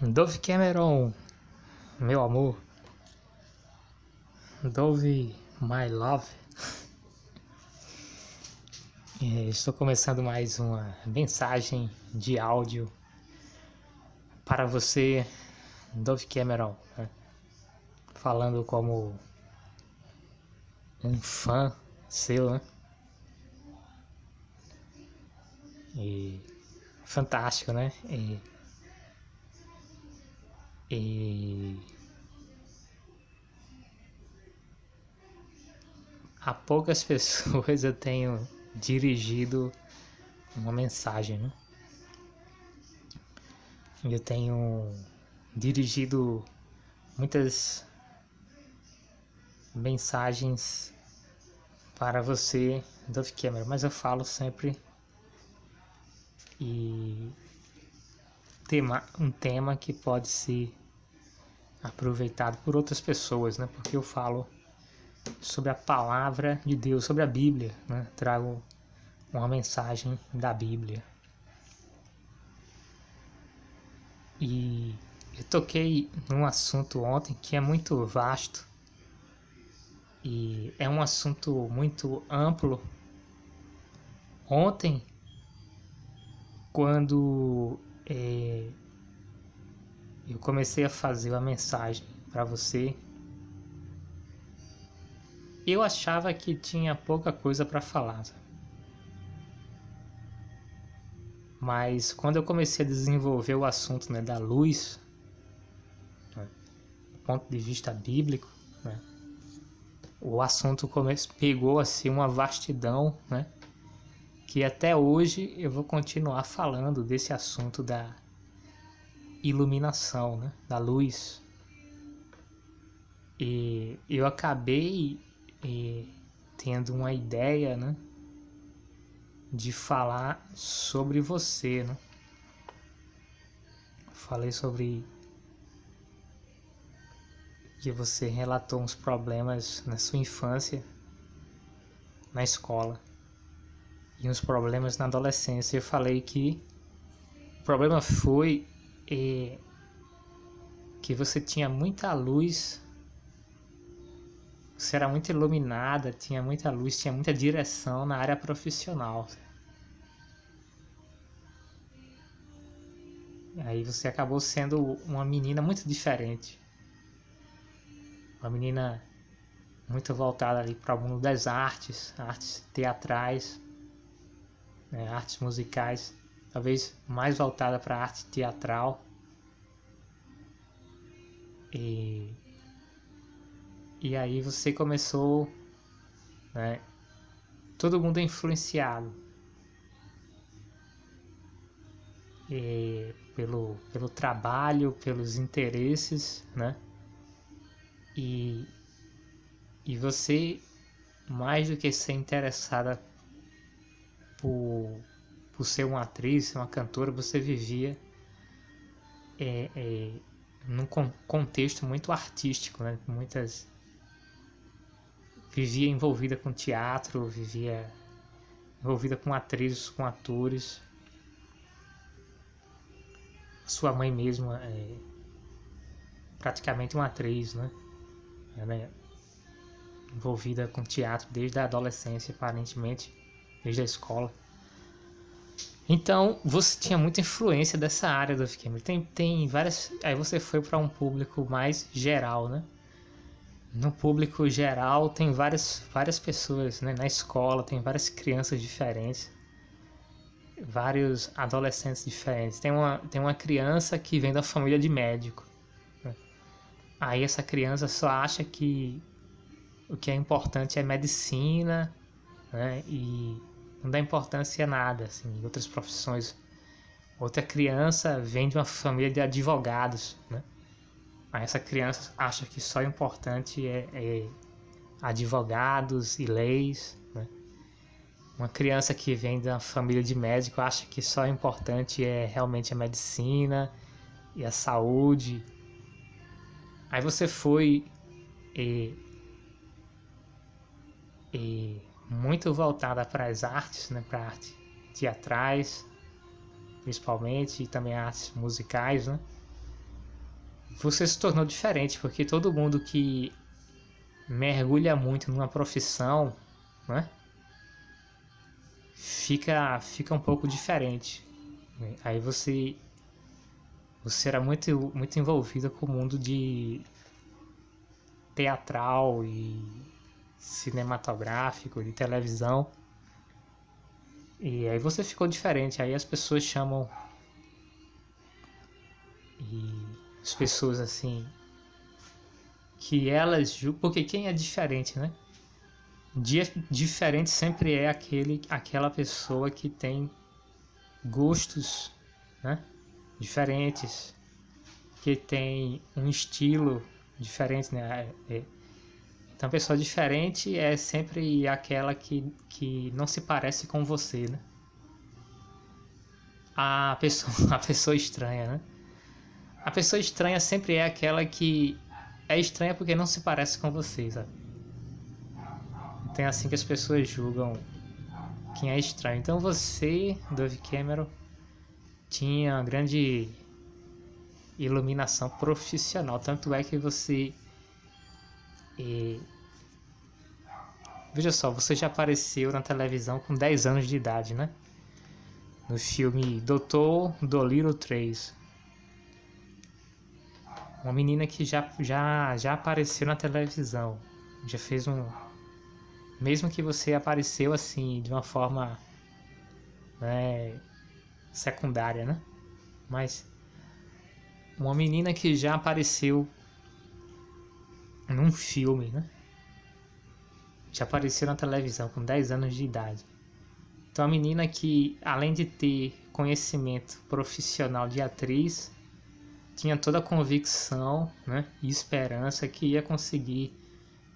Dove Cameron, meu amor. Dove My Love. É, estou começando mais uma mensagem de áudio para você, Dove Cameron, né? falando como um fã seu, né? E fantástico, né? E, e a poucas pessoas eu tenho dirigido uma mensagem, né? Eu tenho dirigido muitas mensagens para você, Dove Cameron, mas eu falo sempre e tema, um tema que pode ser aproveitado por outras pessoas, né? Porque eu falo sobre a palavra de Deus, sobre a Bíblia, né? Trago uma mensagem da Bíblia. E eu toquei num assunto ontem que é muito vasto e é um assunto muito amplo. Ontem, quando é, eu comecei a fazer a mensagem para você, eu achava que tinha pouca coisa para falar. Mas quando eu comecei a desenvolver o assunto né, da luz, né, do ponto de vista bíblico, né, o assunto pegou assim uma vastidão, né, que até hoje eu vou continuar falando desse assunto da iluminação, né, da luz. E eu acabei e tendo uma ideia, né, de falar sobre você, né? Falei sobre que você relatou uns problemas na sua infância, na escola, e uns problemas na adolescência. Eu falei que o problema foi eh, que você tinha muita luz você era muito iluminada, tinha muita luz, tinha muita direção na área profissional. Aí você acabou sendo uma menina muito diferente. Uma menina muito voltada ali para o mundo das artes, artes teatrais, né, artes musicais, talvez mais voltada para a arte teatral. E e aí você começou, né? Todo mundo é influenciado e pelo, pelo trabalho, pelos interesses, né? E, e você, mais do que ser interessada por, por ser uma atriz, uma cantora, você vivia é, é, num contexto muito artístico, né? Muitas vivia envolvida com teatro, vivia envolvida com atrizes, com atores. Sua mãe mesmo é praticamente uma atriz, né? Ela é envolvida com teatro desde a adolescência, aparentemente, desde a escola. Então, você tinha muita influência dessa área do filme. Tem, tem várias. Aí você foi para um público mais geral, né? no público geral tem várias, várias pessoas, né? Na escola tem várias crianças diferentes, vários adolescentes diferentes. Tem uma, tem uma criança que vem da família de médico. Né? Aí essa criança só acha que o que é importante é medicina, né? E não dá importância a nada, assim, em outras profissões. Outra criança vem de uma família de advogados, né? essa criança acha que só importante é, é advogados e leis. Né? Uma criança que vem da família de médico acha que só importante é realmente a medicina e a saúde. Aí você foi e, e muito voltada para as artes, né? para arte teatrais, principalmente, e também artes musicais, né? você se tornou diferente, porque todo mundo que mergulha muito numa profissão, né? Fica, fica um pouco diferente. Aí você você era muito, muito envolvida com o mundo de teatral e cinematográfico, de televisão. E aí você ficou diferente, aí as pessoas chamam e as pessoas assim que elas porque quem é diferente, né? Dia diferente sempre é aquele aquela pessoa que tem gostos, né? Diferentes, que tem um estilo diferente, né? É, é. Então, pessoa diferente é sempre aquela que, que não se parece com você, né? A pessoa, a pessoa estranha, né? A pessoa estranha sempre é aquela que é estranha porque não se parece com você, sabe? Então é assim que as pessoas julgam quem é estranho. Então você, Dove Cameron, tinha uma grande iluminação profissional. Tanto é que você. Veja só, você já apareceu na televisão com 10 anos de idade, né? No filme Doutor Dolittle 3 uma menina que já, já, já apareceu na televisão, já fez um. Mesmo que você apareceu assim, de uma forma né, secundária, né? Mas uma menina que já apareceu num filme, né? Já apareceu na televisão com 10 anos de idade. Então a menina que, além de ter conhecimento profissional de atriz, tinha toda a convicção né, e esperança que ia conseguir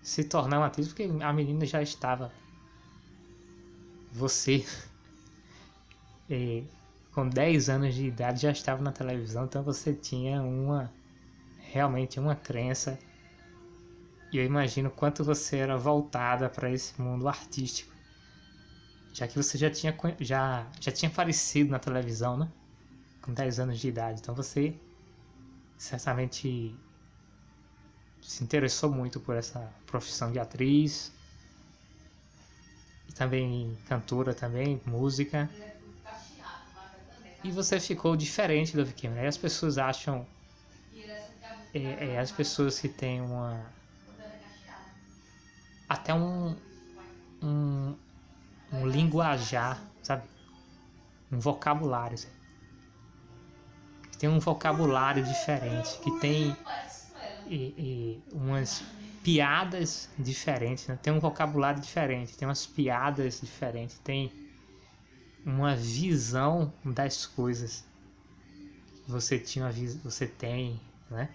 se tornar uma atriz, porque a menina já estava. Você, é, com 10 anos de idade, já estava na televisão, então você tinha uma. realmente uma crença. E eu imagino quanto você era voltada para esse mundo artístico. Já que você já tinha, já, já tinha aparecido na televisão, né? Com 10 anos de idade. Então você certamente se interessou muito por essa profissão de atriz e também cantora também, música. E você ficou diferente do Vicky Aí as pessoas acham é, é, as pessoas que têm uma até um, um, um linguajar, sabe? Um vocabulário. Sabe? tem um vocabulário diferente, que tem e, e umas piadas diferentes, né? tem um vocabulário diferente, tem umas piadas diferentes, tem uma visão das coisas. Você tinha você tem, né?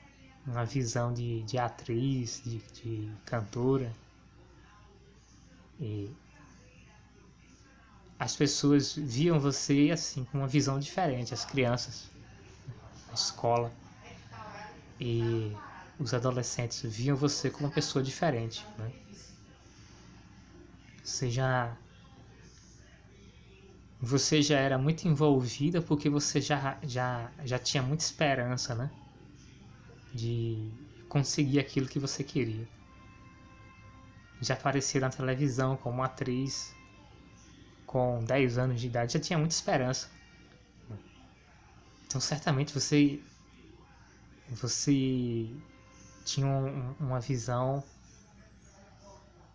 Uma visão de, de atriz, de, de cantora. E as pessoas viam você assim com uma visão diferente, as crianças escola e os adolescentes viam você como uma pessoa diferente, né? Você já você já era muito envolvida porque você já, já, já tinha muita esperança, né? De conseguir aquilo que você queria. Já apareceu na televisão como atriz com 10 anos de idade, já tinha muita esperança. Então certamente você você tinha um, uma visão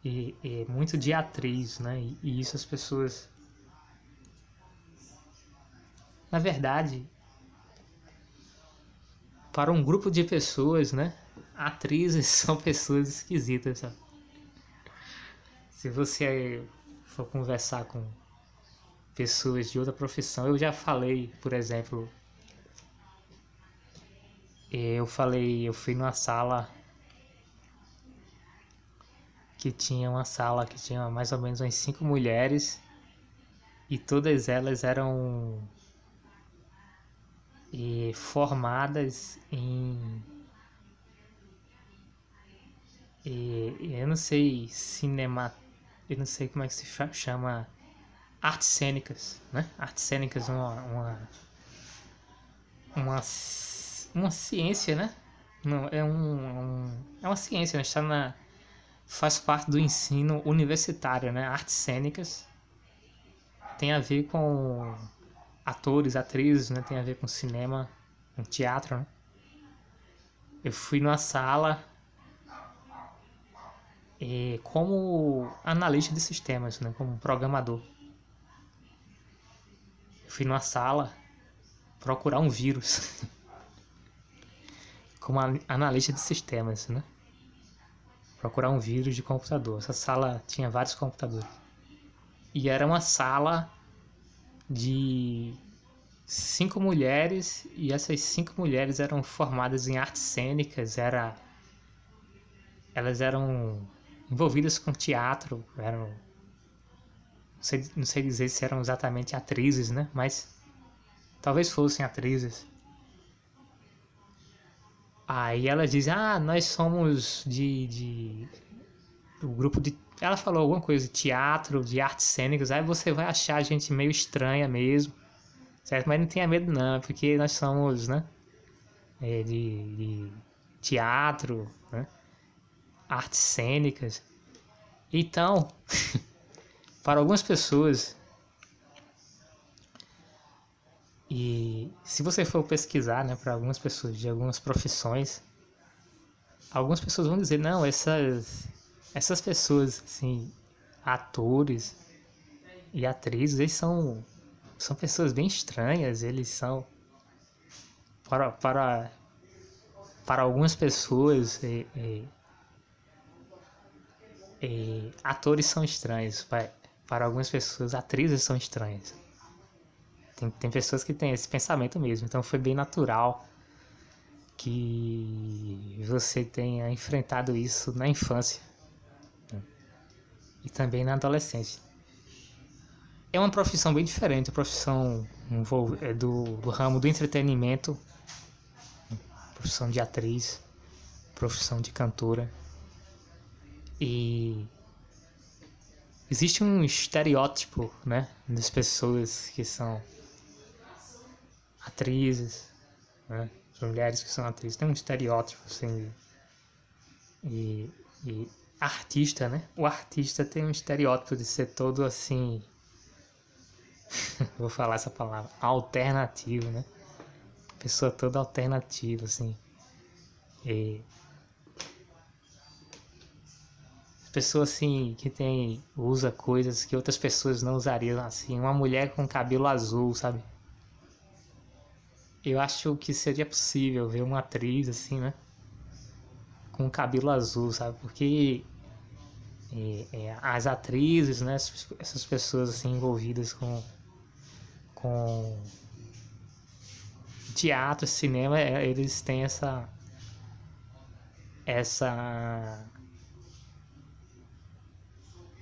e, e, muito de atriz, né? E, e isso as pessoas na verdade para um grupo de pessoas, né? Atrizes são pessoas esquisitas, sabe? Se você for conversar com pessoas de outra profissão, eu já falei, por exemplo, eu falei, eu fui numa sala que tinha uma sala que tinha mais ou menos umas cinco mulheres e todas elas eram e, formadas em e, eu não sei cinema eu não sei como é que se chama artes cênicas né artes cênicas uma, uma, uma uma ciência, né? Não, é um, um, é uma ciência, né? Está na faz parte do ensino universitário, né? Artes cênicas tem a ver com atores, atrizes, né? Tem a ver com cinema, com teatro, né? Eu fui numa sala e, como analista de sistemas, né? Como programador. Eu fui numa sala procurar um vírus. como analista de sistemas, né? Procurar um vírus de computador. Essa sala tinha vários computadores. E era uma sala de cinco mulheres e essas cinco mulheres eram formadas em artes cênicas, era elas eram envolvidas com teatro, eram não sei, não sei dizer se eram exatamente atrizes, né? Mas talvez fossem atrizes. Aí ela diz, ah, nós somos de, de o grupo de ela falou alguma coisa de teatro, de artes cênicas, aí você vai achar a gente meio estranha mesmo, certo? Mas não tenha medo não, porque nós somos, né, é, de, de teatro, né, artes cênicas. Então, para algumas pessoas, e se você for pesquisar, né, para algumas pessoas de algumas profissões, algumas pessoas vão dizer, não, essas essas pessoas, assim, atores e atrizes, eles são, são pessoas bem estranhas, eles são, para, para, para algumas pessoas, é, é, é, atores são estranhos, para, para algumas pessoas, atrizes são estranhas. Tem, tem pessoas que têm esse pensamento mesmo, então foi bem natural que você tenha enfrentado isso na infância e também na adolescência. É uma profissão bem diferente, a profissão é do, do ramo do entretenimento, profissão de atriz, profissão de cantora. E existe um estereótipo, né, das pessoas que são atrizes, né, as mulheres que são atrizes, tem um estereótipo assim, e, e artista, né? O artista tem um estereótipo de ser todo assim. Vou falar essa palavra. Alternativo, né? Pessoa toda alternativa, assim. E... Pessoa assim que tem. usa coisas que outras pessoas não usariam, assim. Uma mulher com cabelo azul, sabe? Eu acho que seria possível ver uma atriz assim, né? com cabelo azul, sabe? Porque é, é, as atrizes, né? Essas pessoas assim envolvidas com com teatro, cinema, é, eles têm essa essa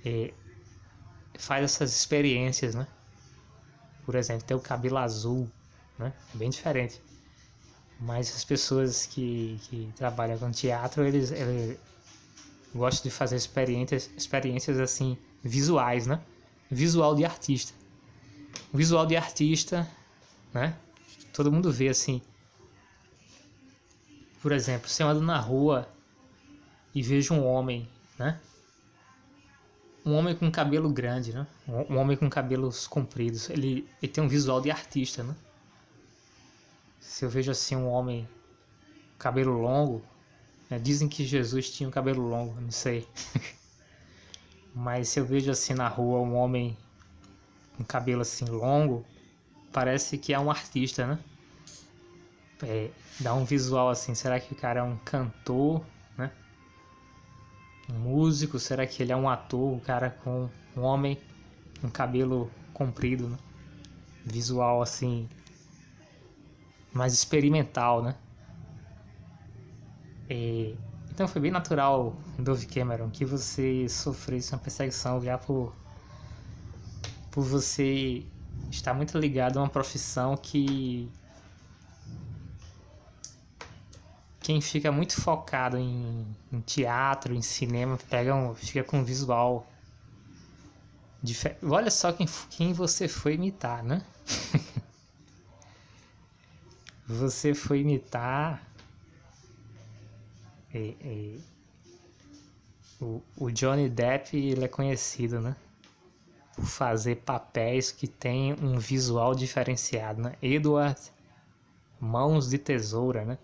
é, faz essas experiências, né? Por exemplo, ter o cabelo azul, né? É bem diferente. Mas as pessoas que, que trabalham com teatro, eles, eles gostam de fazer experiências, experiências assim, visuais, né? Visual de artista. Visual de artista, né? Todo mundo vê assim. Por exemplo, se eu ando na rua e vejo um homem, né? Um homem com cabelo grande, né? Um homem com cabelos compridos. Ele, ele tem um visual de artista, né? se eu vejo assim um homem cabelo longo, né? dizem que Jesus tinha um cabelo longo, não sei. Mas se eu vejo assim na rua um homem com cabelo assim longo, parece que é um artista, né? É, dá um visual assim, será que o cara é um cantor? Um músico, será que ele é um ator, um cara com um homem com cabelo comprido, né? Visual assim, mais experimental, né? E, então foi bem natural, Dove Cameron, que você sofresse uma perseguição já por, por você estar muito ligado a uma profissão que quem fica muito focado em, em teatro, em cinema, pega um, fica com um visual diferente. Olha só quem, quem você foi imitar, né? Você foi imitar e, e, o, o Johnny Depp ele é conhecido, né? Por fazer papéis que têm um visual diferenciado, né? Edward Mãos de Tesoura, né?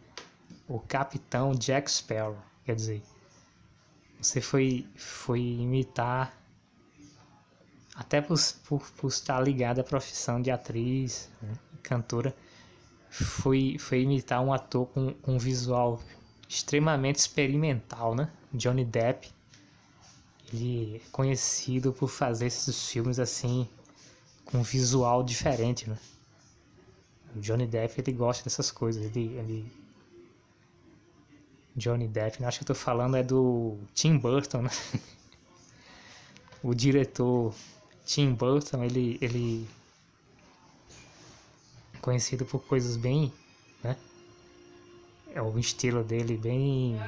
O Capitão Jack Sparrow, quer dizer, você foi, foi imitar até por, por, por estar ligado à profissão de atriz, né? cantora, foi, foi imitar um ator com, com um visual extremamente experimental, né? Johnny Depp. Ele é conhecido por fazer esses filmes assim, com visual diferente, né? O Johnny Depp, ele gosta dessas coisas, ele... ele... Johnny Depp, acho que eu tô falando é do Tim Burton, né? o diretor Tim Burton, ele, ele conhecido por coisas bem, né? É o estilo dele bem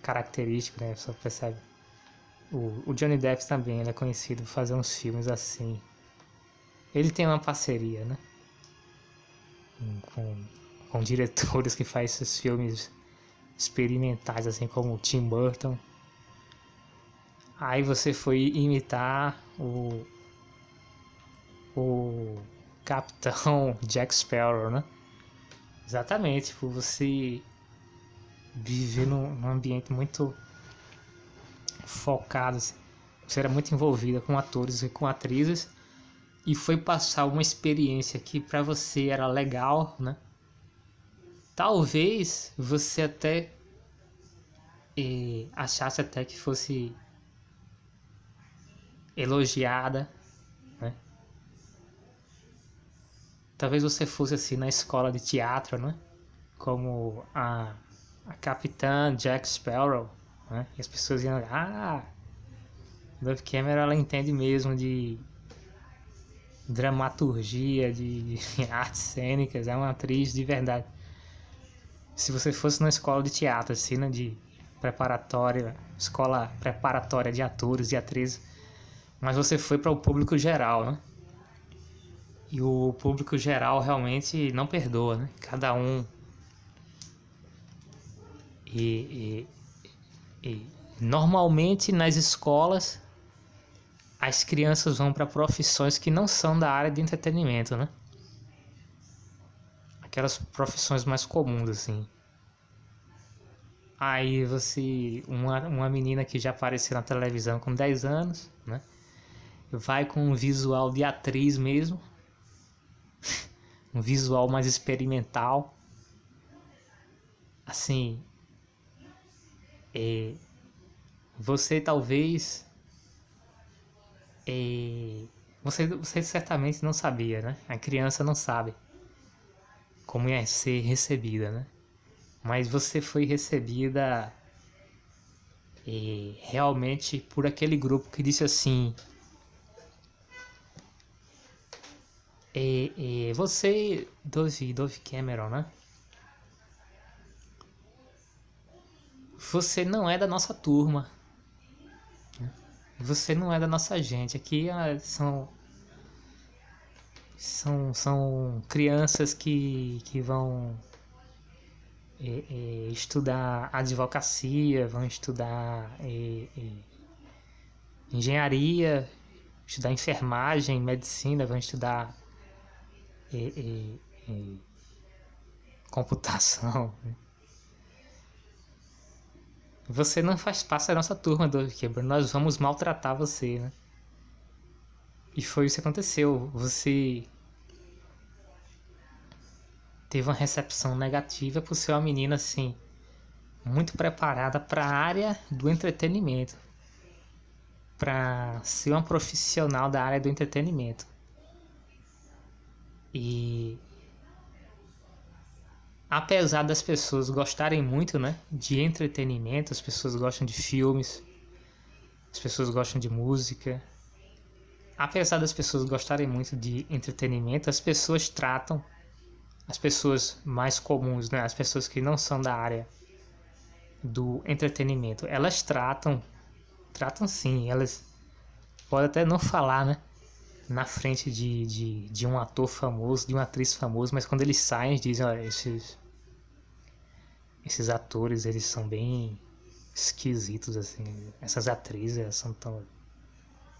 característico, né? Só percebe. O, o Johnny Depp também, ele é conhecido por fazer uns filmes assim. Ele tem uma parceria, né? Com, com diretores que fazem esses filmes experimentais, assim como o Tim Burton. Aí você foi imitar o o Capitão Jack Sparrow, né? Exatamente, tipo, você viver num, num ambiente muito focado, assim. você era muito envolvida com atores e com atrizes e foi passar uma experiência que para você era legal, né? Talvez você até eh, achasse até que fosse elogiada, né? Talvez você fosse assim na escola de teatro, né? Como a, a capitã Jack Sparrow, né? E as pessoas iam, ah, Dove Cameron ela entende mesmo de dramaturgia, de, de artes cênicas, é uma atriz de verdade. Se você fosse na escola de teatro, assim, né, de preparatória, escola preparatória de atores e atrizes, mas você foi para o público geral, né? E o público geral realmente não perdoa, né? Cada um. E, e, e normalmente nas escolas as crianças vão para profissões que não são da área de entretenimento, né? Aquelas profissões mais comuns, assim. Aí você. Uma, uma menina que já apareceu na televisão com 10 anos, né? vai com um visual de atriz mesmo, um visual mais experimental, assim, é, você talvez, é, você, você certamente não sabia, né? A criança não sabe como ia ser recebida, né? Mas você foi recebida é, realmente por aquele grupo que disse assim E, e você, Dove, Dove Cameron, né? Você não é da nossa turma. Né? Você não é da nossa gente. Aqui ah, são são, são crianças que, que vão é, é, estudar advocacia, vão estudar é, engenharia, estudar enfermagem, medicina, vão estudar e, e computação. Né? Você não faz parte da nossa turma, do Quebra. Nós vamos maltratar você, né? E foi isso que aconteceu. Você teve uma recepção negativa por ser uma menina assim muito preparada para a área do entretenimento, para ser uma profissional da área do entretenimento. E apesar das pessoas gostarem muito, né, de entretenimento, as pessoas gostam de filmes, as pessoas gostam de música. Apesar das pessoas gostarem muito de entretenimento, as pessoas tratam as pessoas mais comuns, né, as pessoas que não são da área do entretenimento, elas tratam tratam sim, elas podem até não falar, né? na frente de, de, de um ator famoso, de uma atriz famosa, mas quando eles saem, dizem, olha, esses, esses atores, eles são bem esquisitos, assim. Essas atrizes, elas são tão.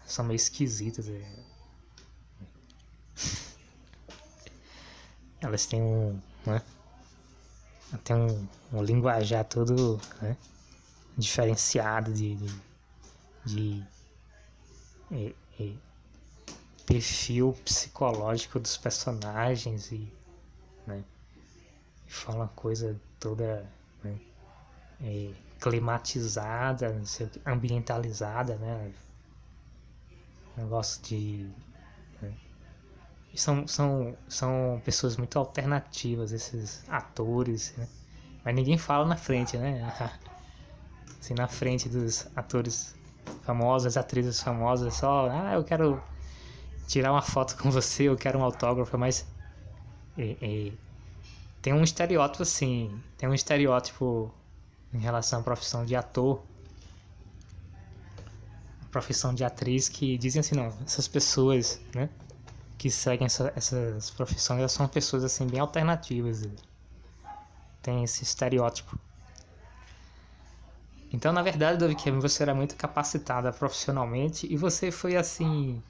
São meio esquisitas. É. Elas têm um. Né? Tem um, um linguajar todo né? diferenciado de, de, de é, é, perfil psicológico dos personagens e, né? e fala uma coisa toda né? é, climatizada, ambientalizada, né? Negócio de. Né? São, são, são pessoas muito alternativas, esses atores, né? Mas ninguém fala na frente, né? Assim, na frente dos atores famosos, atrizes famosas, só, ah, eu quero tirar uma foto com você, eu quero um autógrafo, mas é, é, tem um estereótipo assim, tem um estereótipo em relação à profissão de ator, profissão de atriz que dizem assim, não, essas pessoas, né, que seguem essa, essas profissões, elas são pessoas assim bem alternativas. Tem esse estereótipo. Então, na verdade, Dove Kevin, você era muito capacitada profissionalmente e você foi assim.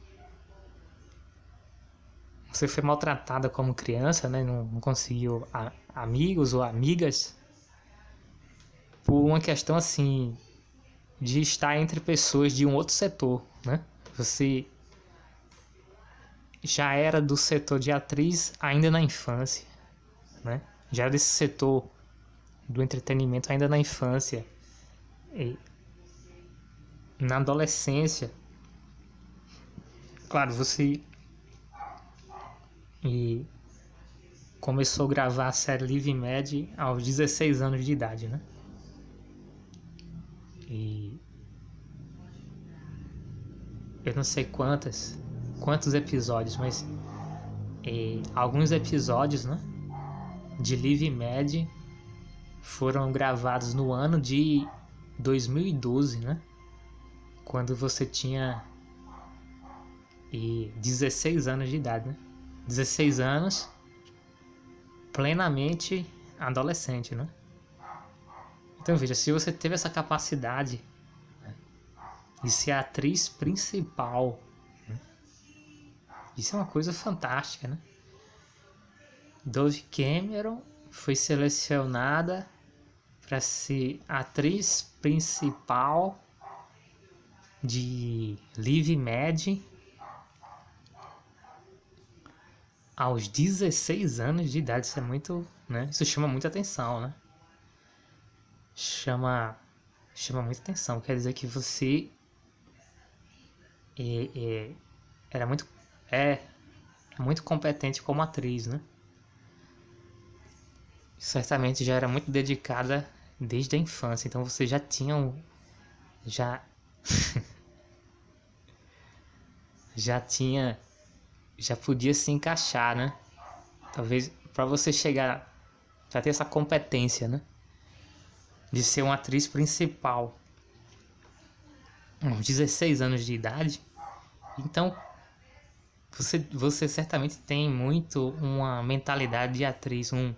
Você foi maltratada como criança, né? Não, não conseguiu a, amigos ou amigas por uma questão assim de estar entre pessoas de um outro setor, né? Você já era do setor de atriz ainda na infância, né? Já era desse setor do entretenimento ainda na infância na adolescência, claro, você e começou a gravar a série Live Med aos 16 anos de idade, né? E eu não sei quantas, quantos episódios, mas é, alguns episódios, né? De Live Med foram gravados no ano de 2012, né? Quando você tinha e 16 anos de idade, né? 16 anos, plenamente adolescente, né? Então veja, se você teve essa capacidade né, de ser a atriz principal, né? isso é uma coisa fantástica, né? Dove Cameron foi selecionada para ser atriz principal de Live Mad aos 16 anos de idade. Isso é muito, né? Isso chama muita atenção, né? Chama chama muita atenção. Quer dizer que você é, é, era muito é, é muito competente como atriz, né? certamente já era muito dedicada desde a infância, então você já tinha um, já já tinha já podia se encaixar, né? Talvez para você chegar para ter essa competência, né? De ser uma atriz principal. Uns 16 anos de idade. Então, você, você certamente tem muito uma mentalidade de atriz, um,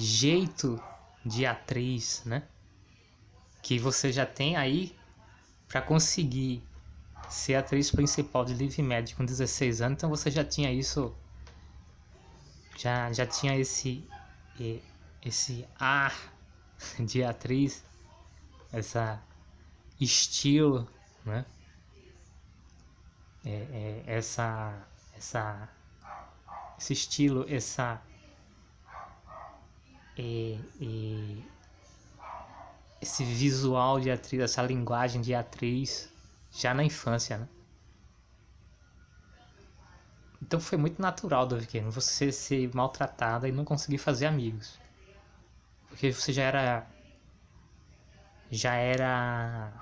jeito de atriz, né? Que você já tem aí para conseguir ser atriz principal de Live Med com 16 anos, então você já tinha isso, já, já tinha esse, esse ar de atriz, essa estilo, né? É, é, essa, essa, esse estilo, essa e, e esse visual de atriz, essa linguagem de atriz já na infância, né? Então foi muito natural do pequeno você ser maltratada e não conseguir fazer amigos. Porque você já era já era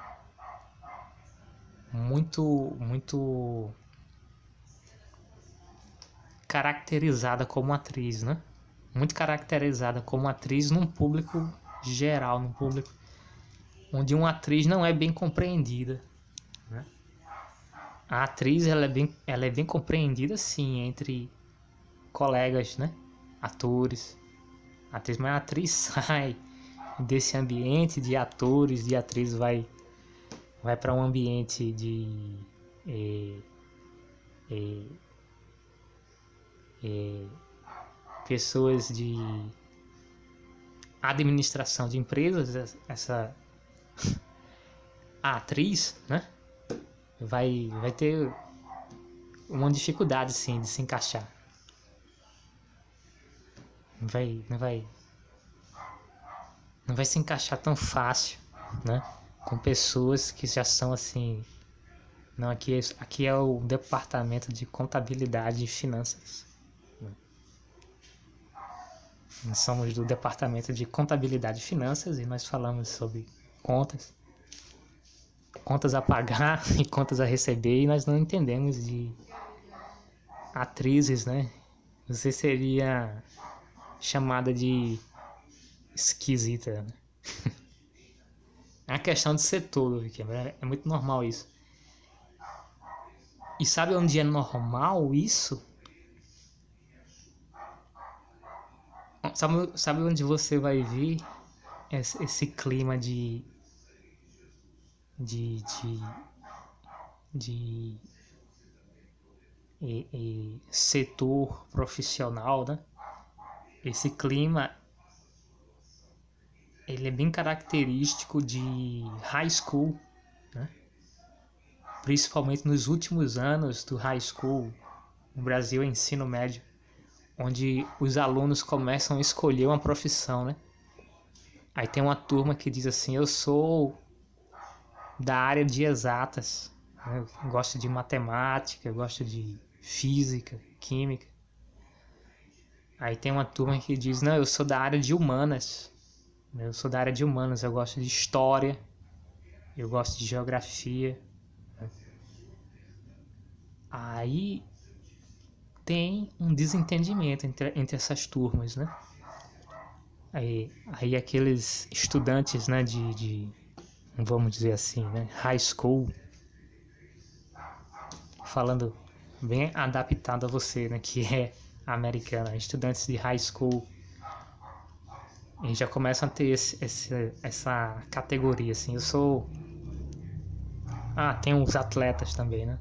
muito muito caracterizada como atriz, né? muito caracterizada como atriz num público geral, num público onde uma atriz não é bem compreendida. Né? A atriz ela é, bem, ela é bem compreendida sim entre colegas, né? atores. A atriz, mas a atriz sai desse ambiente de atores, de atrizes, vai, vai para um ambiente de é, é, é, pessoas de administração de empresas, essa atriz, né? Vai, vai ter uma dificuldade sim de se encaixar. Não vai, não vai, não vai se encaixar tão fácil, né? Com pessoas que já são assim. Não, aqui é, aqui é o departamento de contabilidade e finanças. Nós somos do departamento de contabilidade e finanças e nós falamos sobre contas, contas a pagar e contas a receber e nós não entendemos de atrizes, né? Você seria chamada de esquisita. Né? é uma questão de setor, é, é muito normal isso. E sabe onde é normal isso? Sabe, sabe onde você vai ver esse, esse clima de, de, de, de e, e setor profissional, né? Esse clima ele é bem característico de high school, né? principalmente nos últimos anos do high school, no Brasil, ensino médio, onde os alunos começam a escolher uma profissão, né? Aí tem uma turma que diz assim: Eu sou da área de exatas, né? eu gosto de matemática, eu gosto de física, química. Aí tem uma turma que diz: Não, eu sou da área de humanas. Eu sou da área de humanas, eu gosto de história, eu gosto de geografia. Aí tem um desentendimento entre, entre essas turmas, né? Aí, aí aqueles estudantes, né, de, de, vamos dizer assim, né, high school, falando bem adaptado a você, né, que é americana, estudantes de high school, e já começam a ter esse, esse, essa categoria, assim, eu sou... Ah, tem os atletas também, né?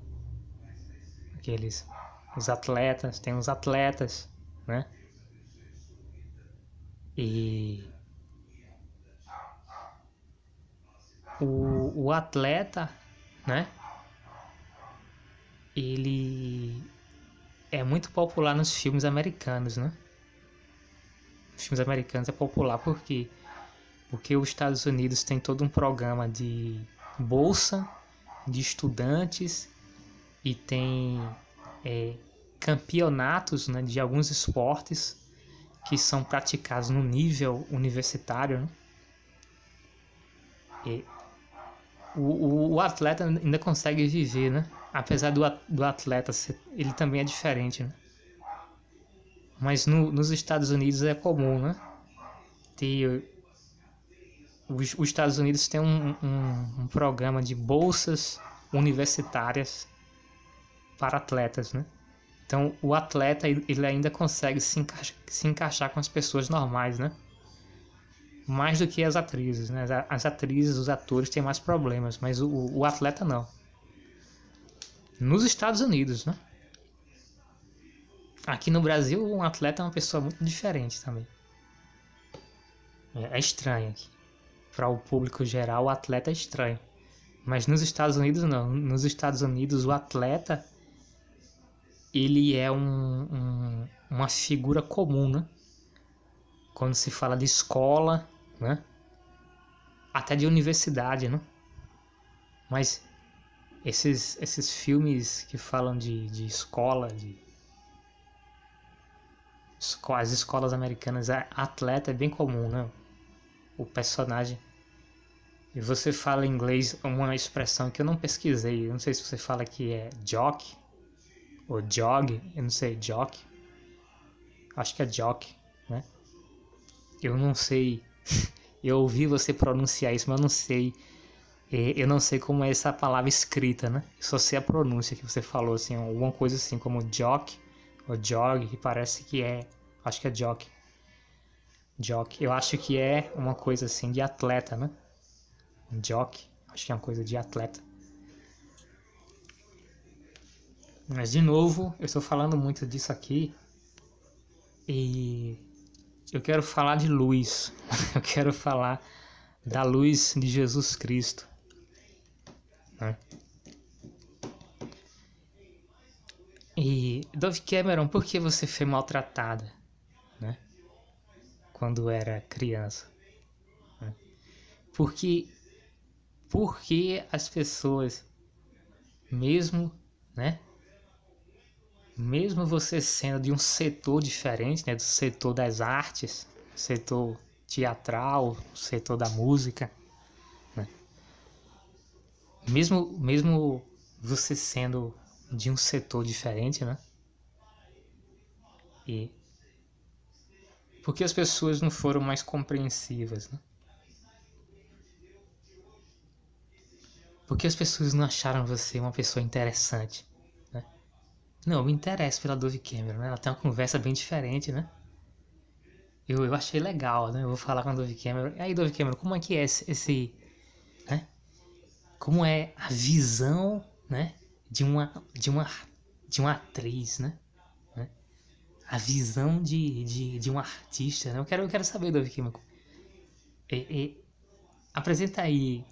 Aqueles... Os atletas, tem os atletas, né? E... O, o atleta, né? Ele é muito popular nos filmes americanos, né? Nos filmes americanos é popular porque porque os Estados Unidos tem todo um programa de bolsa de estudantes e tem é, campeonatos né, de alguns esportes que são praticados no nível universitário. Né? E o, o, o atleta ainda consegue viver, né? Apesar do, do atleta ser, ele também é diferente, né? Mas no, nos Estados Unidos é comum, né? Ter, os, os Estados Unidos tem um, um, um, programa de bolsas universitárias para atletas, né? Então o atleta ele ainda consegue se, encaixa, se encaixar com as pessoas normais, né? Mais do que as atrizes, né? As atrizes, os atores têm mais problemas, mas o, o atleta não nos Estados Unidos, né? Aqui no Brasil, um atleta é uma pessoa muito diferente também. É, é estranho aqui. Para o público geral, o atleta é estranho. Mas nos Estados Unidos, não. Nos Estados Unidos, o atleta ele é um, um, uma figura comum, né? Quando se fala de escola, né? Até de universidade, né? Mas esses, esses filmes que falam de, de escola, de as escolas americanas, atleta é bem comum, né? O personagem. E você fala em inglês uma expressão que eu não pesquisei. Eu não sei se você fala que é jock ou jog, eu não sei, jock. Acho que é jock, né? Eu não sei. eu ouvi você pronunciar isso, mas eu não sei eu não sei como é essa palavra escrita, né? Só sei a pronúncia que você falou, assim, alguma coisa assim como jock ou jog, que parece que é, acho que é jock. Jock. Eu acho que é uma coisa assim de atleta, né? Jock. Acho que é uma coisa de atleta. Mas de novo, eu estou falando muito disso aqui. E eu quero falar de luz. Eu quero falar da luz de Jesus Cristo. Né? E Dove Cameron, por que você foi maltratada, né? Quando era criança? Né? Porque, porque as pessoas, mesmo, né? Mesmo você sendo de um setor diferente, né? Do setor das artes, setor teatral, setor da música? Mesmo, mesmo você sendo de um setor diferente, né? E porque as pessoas não foram mais compreensivas, né? Porque as pessoas não acharam você uma pessoa interessante, né? Não, eu me interesso pela Dove Cameron, né? Ela tem uma conversa bem diferente, né? Eu, eu achei legal, né? Eu vou falar com a Dove Cameron. E aí, Dove Cameron, como é que é esse, esse né? Como é a visão, né? de uma de uma de uma atriz, né? né? A visão de, de, de um artista, né? Eu quero eu quero saber do Kimiko. E, e, apresenta aí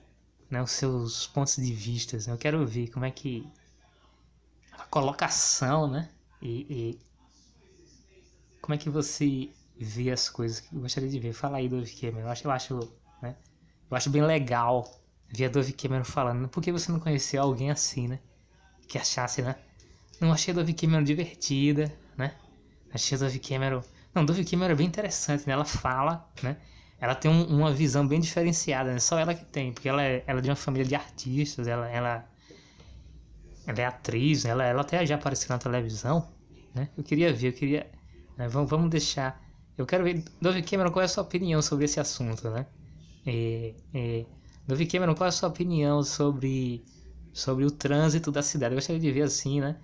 né, os seus pontos de vista. Né? Eu quero ver como é que a colocação, né? E, e como é que você vê as coisas que eu gostaria de ver. Fala aí, Dove Cameron. Eu acho, eu acho, né? Eu acho bem legal ver a Dove Cameron falando. Por que você não conheceu alguém assim, né? que achasse, né? Não achei a Dove Cameron divertida, né? Achei a Dove Cameron... Não, Dove Cameron é bem interessante, né? Ela fala, né? Ela tem um, uma visão bem diferenciada, né? Só ela que tem, porque ela é, ela é de uma família de artistas, ela, ela, ela é atriz, né? ela, ela até já apareceu na televisão, né? Eu queria ver, eu queria... Né? Vamos, vamos deixar... Eu quero ver, Dove Cameron, qual é a sua opinião sobre esse assunto, né? É, é, Dove Cameron, qual é a sua opinião sobre sobre o trânsito da cidade. Eu gostaria de ver assim, né?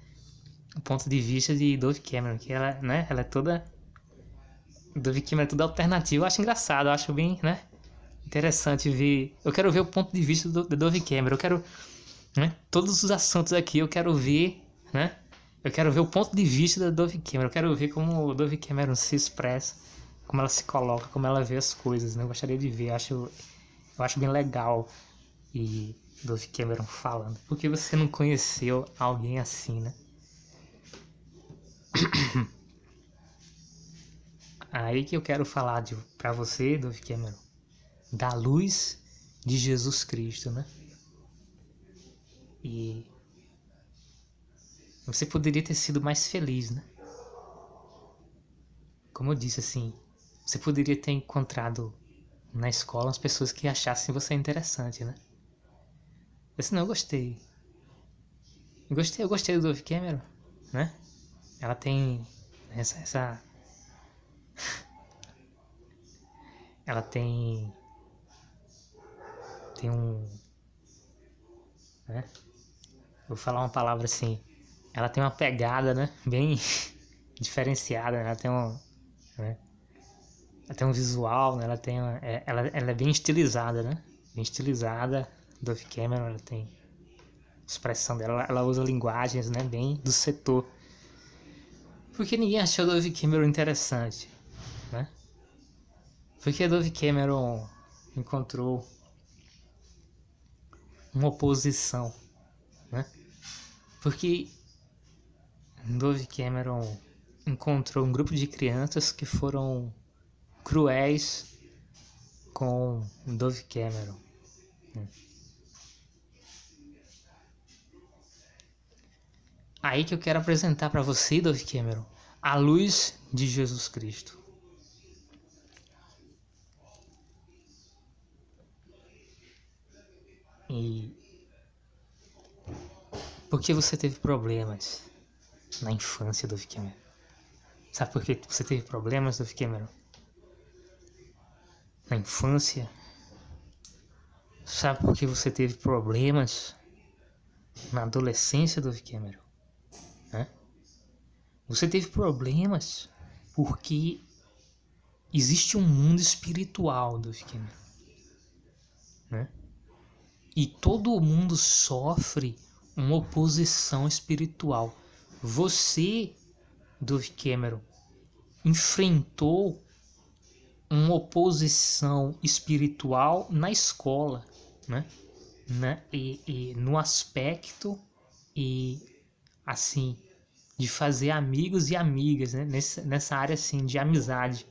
O ponto de vista de Dove Cameron, que ela, né? Ela é toda. Dove Cameron é toda alternativa. Eu acho engraçado, eu acho bem, né? Interessante ver. Eu quero ver o ponto de vista do, Dove Cameron. Eu quero. Né? Todos os assuntos aqui eu quero ver, né? Eu quero ver o ponto de vista da Dove Cameron. Eu quero ver como o Dove Cameron se expressa, como ela se coloca, como ela vê as coisas. Né? Eu gostaria de ver. Eu acho, eu acho bem legal. E Dove Cameron falando. Por que você não conheceu alguém assim, né? Aí que eu quero falar de, pra você, Dove Cameron, da luz de Jesus Cristo, né? E você poderia ter sido mais feliz, né? Como eu disse, assim, você poderia ter encontrado na escola as pessoas que achassem você interessante, né? Esse não, eu gostei. Eu gostei, eu gostei do Dove Cameron, né? Ela tem essa, essa... ela tem tem um né? Vou falar uma palavra assim. Ela tem uma pegada, né? Bem diferenciada, né? Ela tem um, né? Tem um visual, né? Ela tem é, ela, ela é bem estilizada, né? Bem estilizada Dove Cameron, ela tem expressão dela, ela usa linguagens, né, bem do setor. Porque ninguém achou Dove Cameron interessante, né? Porque Dove Cameron encontrou uma oposição, né? Porque Dove Cameron encontrou um grupo de crianças que foram cruéis com Dove Cameron. Né? Aí que eu quero apresentar para você, Dove Cameron, a luz de Jesus Cristo. E por que você teve problemas na infância, Dove Cameron? Sabe por que você teve problemas, Dove Cameron? Na infância? Sabe por que você teve problemas na adolescência, Dove Cameron? Você teve problemas porque existe um mundo espiritual do Cameron, né? E todo mundo sofre uma oposição espiritual. Você, Dove Cameron, enfrentou uma oposição espiritual na escola, né? né? E, e no aspecto e assim de fazer amigos e amigas, né? Nessa, nessa área assim de amizade.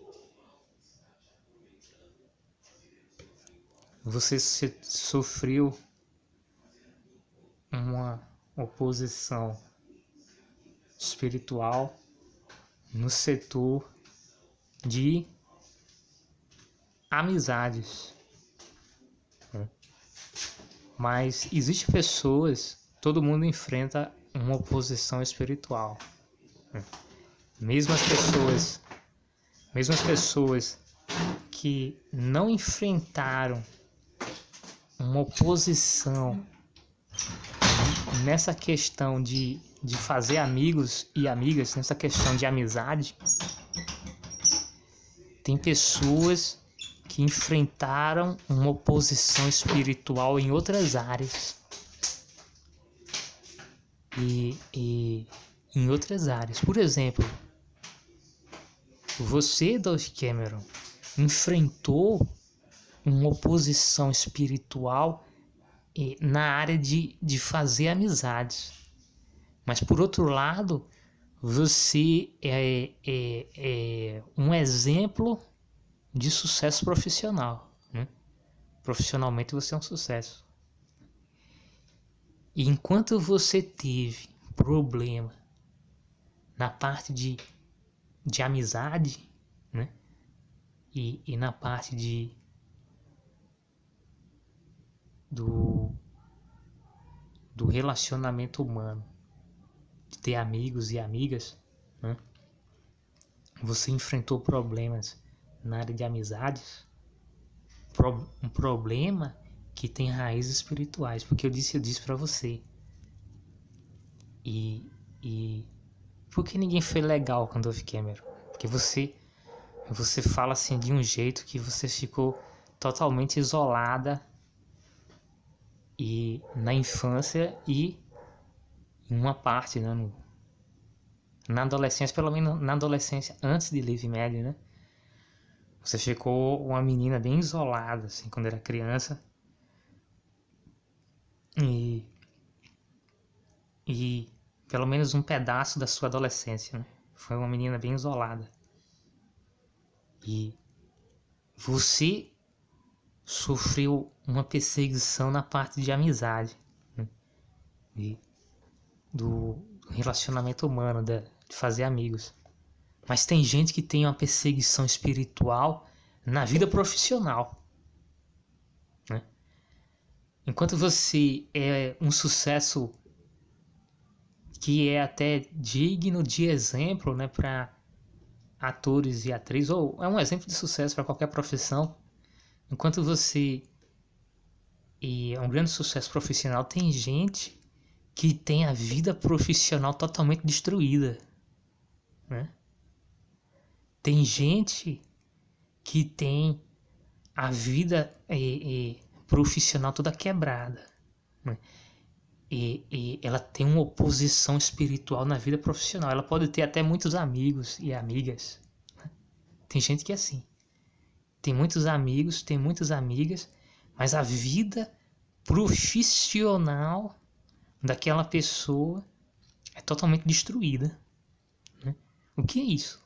Você sofreu uma oposição espiritual no setor de amizades. Né? Mas existem pessoas, todo mundo enfrenta uma oposição espiritual. Né? Mesmo as pessoas, mesmo as pessoas que não enfrentaram uma oposição nessa questão de, de fazer amigos e amigas, nessa questão de amizade, tem pessoas que enfrentaram uma oposição espiritual em outras áreas. E, e em outras áreas. Por exemplo, você, Dove Cameron, enfrentou uma oposição espiritual na área de, de fazer amizades. Mas por outro lado, você é, é, é um exemplo de sucesso profissional. Né? Profissionalmente você é um sucesso. E enquanto você teve problema na parte de, de amizade, né? E, e na parte de do, do relacionamento humano, de ter amigos e amigas, né? Você enfrentou problemas na área de amizades, um problema que tem raízes espirituais, porque eu disse, eu disse para você. E, e por que ninguém foi legal com Dove Cameron? Porque você você fala assim de um jeito que você ficou totalmente isolada e na infância e em uma parte, né, no, na adolescência, pelo menos na adolescência antes de Live Médio, né? Você ficou uma menina bem isolada, assim, quando era criança. E. E. Pelo menos um pedaço da sua adolescência, né? Foi uma menina bem isolada. E. Você sofreu uma perseguição na parte de amizade. Né? E do relacionamento humano, de fazer amigos. Mas tem gente que tem uma perseguição espiritual na vida profissional. Né? Enquanto você é um sucesso que é até digno de exemplo né, para atores e atrizes, ou é um exemplo de sucesso para qualquer profissão, enquanto você é um grande sucesso profissional, tem gente que tem a vida profissional totalmente destruída. Né? Tem gente que tem a vida é, é, profissional toda quebrada. Né? E, e, ela tem uma oposição espiritual na vida profissional. Ela pode ter até muitos amigos e amigas. Né? Tem gente que é assim. Tem muitos amigos, tem muitas amigas, mas a vida profissional daquela pessoa é totalmente destruída. Né? O que é isso?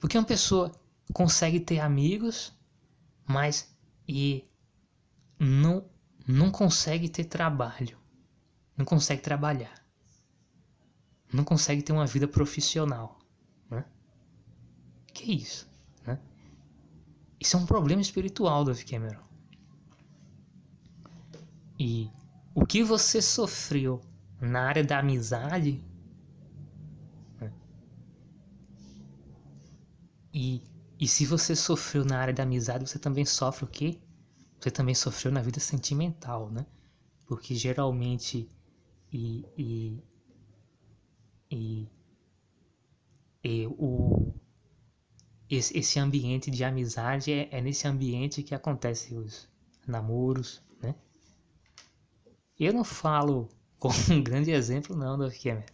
Porque uma pessoa consegue ter amigos, mas e não não consegue ter trabalho, não consegue trabalhar, não consegue ter uma vida profissional, né? Que isso, né? Isso é um problema espiritual, Dove Cameron. E o que você sofreu na área da amizade E, e se você sofreu na área da amizade, você também sofre o quê? Você também sofreu na vida sentimental, né? Porque geralmente e, e, e, e o, esse, esse ambiente de amizade é, é nesse ambiente que acontece os namoros, né? Eu não falo como um grande exemplo não do Cameron.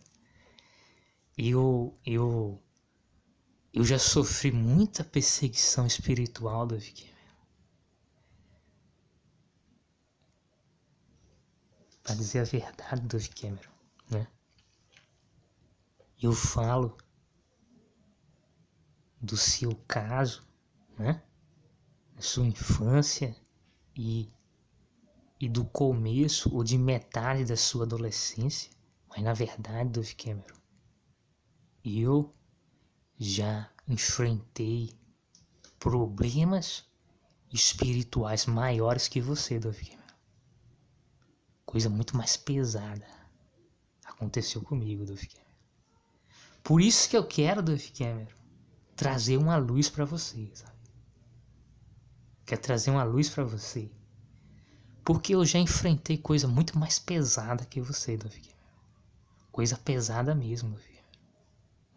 Eu, eu, eu já sofri muita perseguição espiritual do Cameron. Para dizer a verdade do Cameron, né? Eu falo do seu caso, né? Da sua infância e, e do começo ou de metade da sua adolescência, mas na verdade, Dove Cameron, eu já enfrentei problemas espirituais maiores que você, Cameron. Coisa muito mais pesada aconteceu comigo, Cameron. Por isso que eu quero, Dove Cameron, trazer uma luz para você, sabe? Quer trazer uma luz para você. Porque eu já enfrentei coisa muito mais pesada que você, Dove Cameron. Coisa pesada mesmo, Dove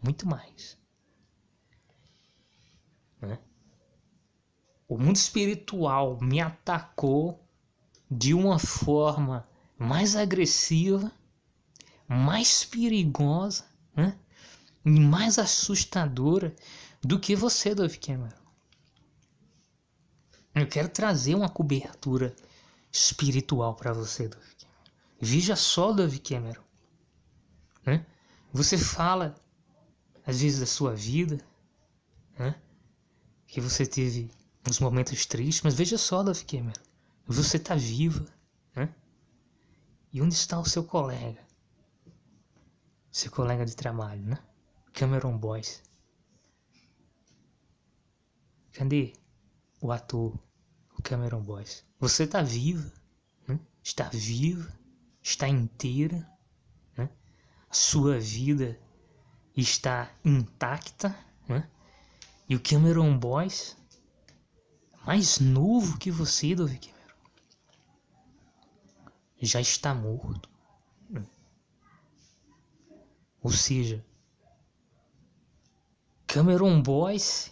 Muito mais. Né? O mundo espiritual me atacou de uma forma mais agressiva, mais perigosa, né? e mais assustadora do que você, Dove Cameron. Eu quero trazer uma cobertura espiritual para você, Dove Cameron. Veja só, Dove Cameron. Né? Você fala, às vezes, da sua vida, né? Que você teve uns momentos tristes, mas veja só, Dove Cameron. Você está viva. Né? E onde está o seu colega? Seu colega de trabalho, né? Cameron Boyce. Cadê o ator, o Cameron Boyce? Você está viva, né? está viva, está inteira, né? a sua vida está intacta, né? E o Cameron Boyce, mais novo que você, Dove Cameron, já está morto. Ou seja, Cameron Boyce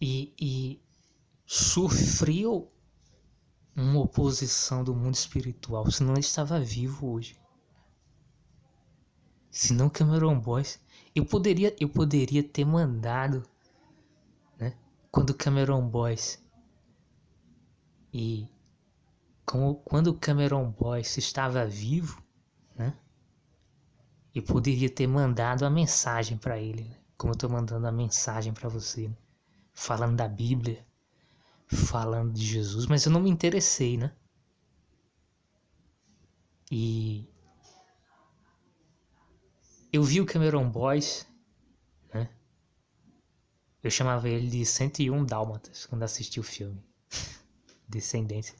e, e sofreu uma oposição do mundo espiritual, senão ele estava vivo hoje. Senão Cameron Boyce, eu poderia, eu poderia ter mandado, né? Quando Cameron Boyce e como, quando Cameron Boyce estava vivo, né? Eu poderia ter mandado a mensagem para ele, né? como eu estou mandando a mensagem para você. Né? falando da Bíblia, falando de Jesus, mas eu não me interessei, né? E eu vi o Cameron Boys, né? Eu chamava ele de 101 Dálmatas quando assisti o filme. Descendência.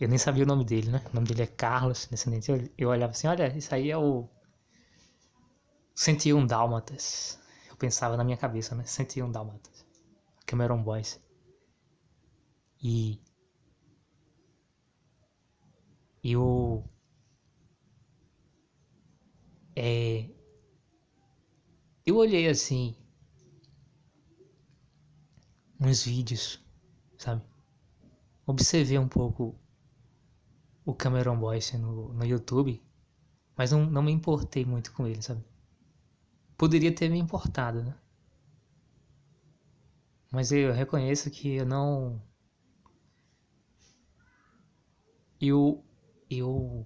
Eu nem sabia o nome dele, né? O nome dele é Carlos, Descendência. Eu, eu olhava assim, olha, isso aí é o 101 Dálmatas pensava na minha cabeça, né? 101 Dálmatas. Cameron Boys. E. Eu. É. Eu olhei assim. Uns vídeos, sabe? Observei um pouco o Cameron Boyce no, no YouTube, mas não, não me importei muito com ele, sabe? poderia ter me importado, né? Mas eu reconheço que eu não. Eu. Eu.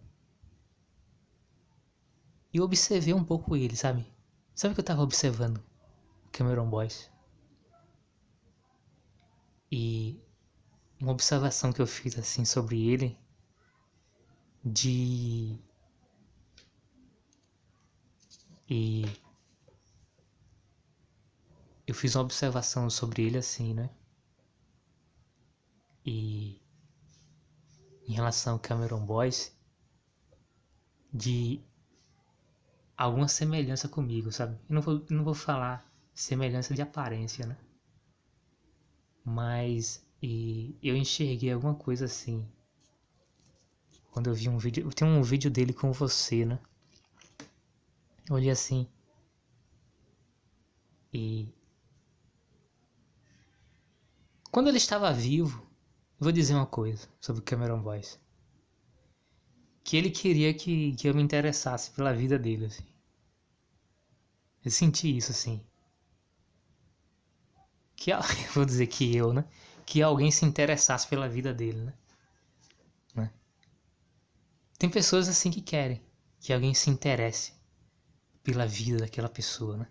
Eu observei um pouco ele, sabe? Sabe o que eu tava observando? Cameron Boyce. E uma observação que eu fiz assim sobre ele de e eu fiz uma observação sobre ele assim, né? E em relação ao Cameron Boyce, de alguma semelhança comigo, sabe? Eu não vou, não vou falar semelhança de aparência, né? Mas e eu enxerguei alguma coisa assim. Quando eu vi um vídeo, tenho um vídeo dele com você, né? Olhei assim, E quando ele estava vivo, vou dizer uma coisa sobre Cameron Boyce. Que ele queria que, que eu me interessasse pela vida dele, assim. Eu senti isso, assim. Que, vou dizer que eu, né? Que alguém se interessasse pela vida dele, né? né? Tem pessoas assim que querem que alguém se interesse pela vida daquela pessoa, né?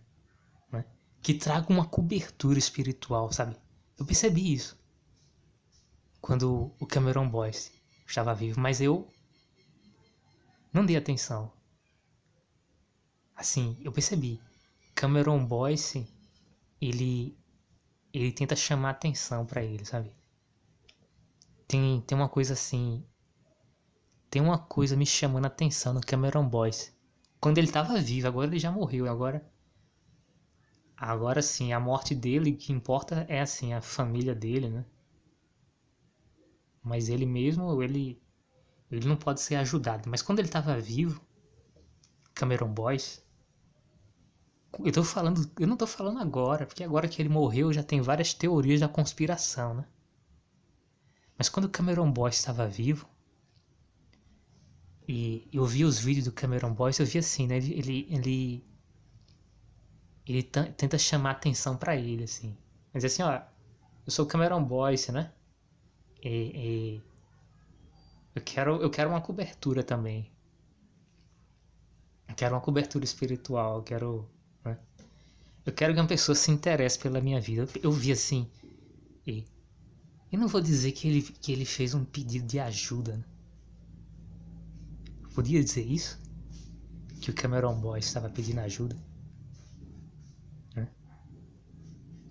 né? Que traga uma cobertura espiritual, sabe? Eu percebi isso quando o Cameron Boyce estava vivo, mas eu não dei atenção. Assim, eu percebi. Cameron Boyce, ele ele tenta chamar atenção para ele, sabe? Tem tem uma coisa assim, tem uma coisa me chamando atenção no Cameron Boyce. Quando ele estava vivo, agora ele já morreu, agora agora sim, a morte dele, que importa é assim, a família dele, né? Mas ele mesmo, ele ele não pode ser ajudado. Mas quando ele estava vivo, Cameron Boyce, eu tô falando, eu não tô falando agora, porque agora que ele morreu já tem várias teorias da conspiração, né? Mas quando Cameron Boyce estava vivo, e eu vi os vídeos do Cameron Boyce, eu vi assim, né? Ele, ele, ele, ele tenta chamar atenção para ele, assim. Mas assim, ó, eu sou o Cameron Boyce, né? E, e, eu quero, eu quero uma cobertura também. Eu quero uma cobertura espiritual, eu quero? Eu quero que uma pessoa se interesse pela minha vida. Eu, eu vi assim, e eu não vou dizer que ele, que ele fez um pedido de ajuda, né? Podia dizer isso? Que o Cameron Boy estava pedindo ajuda? Né?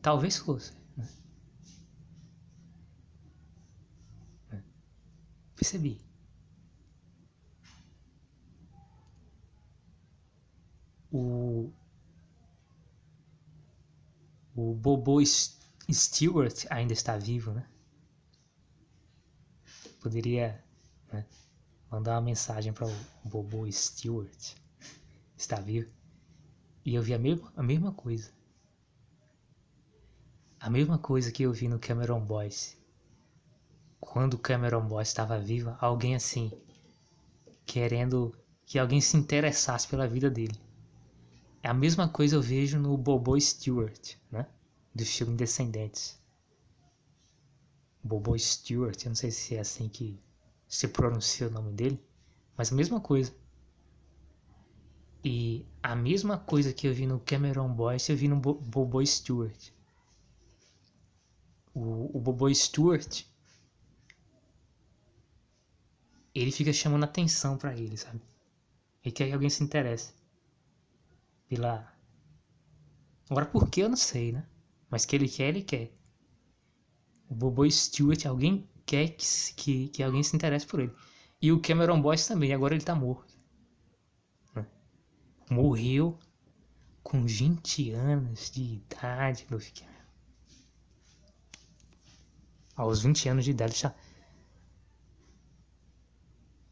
Talvez fosse. Né? né? Percebi. O, o Bobo Stewart ainda está vivo, né? Poderia né? mandar uma mensagem para o Bobo Stewart. Está vivo? E eu vi a mesma, a mesma coisa. A mesma coisa que eu vi no Cameron Boyce. Quando o Cameron Boyce estava vivo, alguém assim, querendo que alguém se interessasse pela vida dele. É a mesma coisa eu vejo no Bobo Stewart, né? Do filme Descendentes. Bobo Stewart, eu não sei se é assim que se pronuncia o nome dele, mas a mesma coisa. E a mesma coisa que eu vi no Cameron Boyce, eu vi no Bobo Stewart. O, o Bobo Stewart, ele fica chamando atenção para ele, sabe? Ele quer que alguém se interesse pela. Agora por que eu não sei, né? Mas que ele quer, ele quer. O Bobo Stewart, alguém quer que, que, que alguém se interesse por ele. E o Cameron Boyce também, agora ele tá morto. Né? Morreu com 20 anos de idade, meu filho. Aos 20 anos de idade já.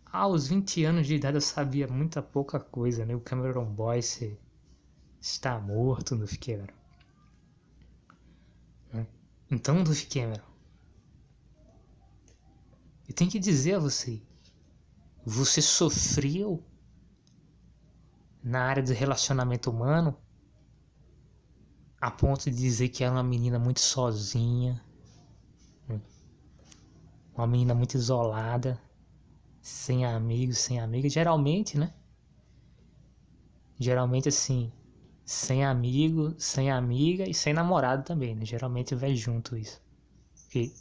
Aos 20 anos de idade eu sabia muita pouca coisa, né? O Cameron Boyce está morto, no Cameron. Né? Então, Duff Cameron, eu tenho que dizer a você: você sofreu na área do relacionamento humano a ponto de dizer que era uma menina muito sozinha, né? uma menina muito isolada, sem amigos, sem amiga. Geralmente, né? Geralmente assim, sem amigo, sem amiga e sem namorado também, né? Geralmente vai junto isso. Porque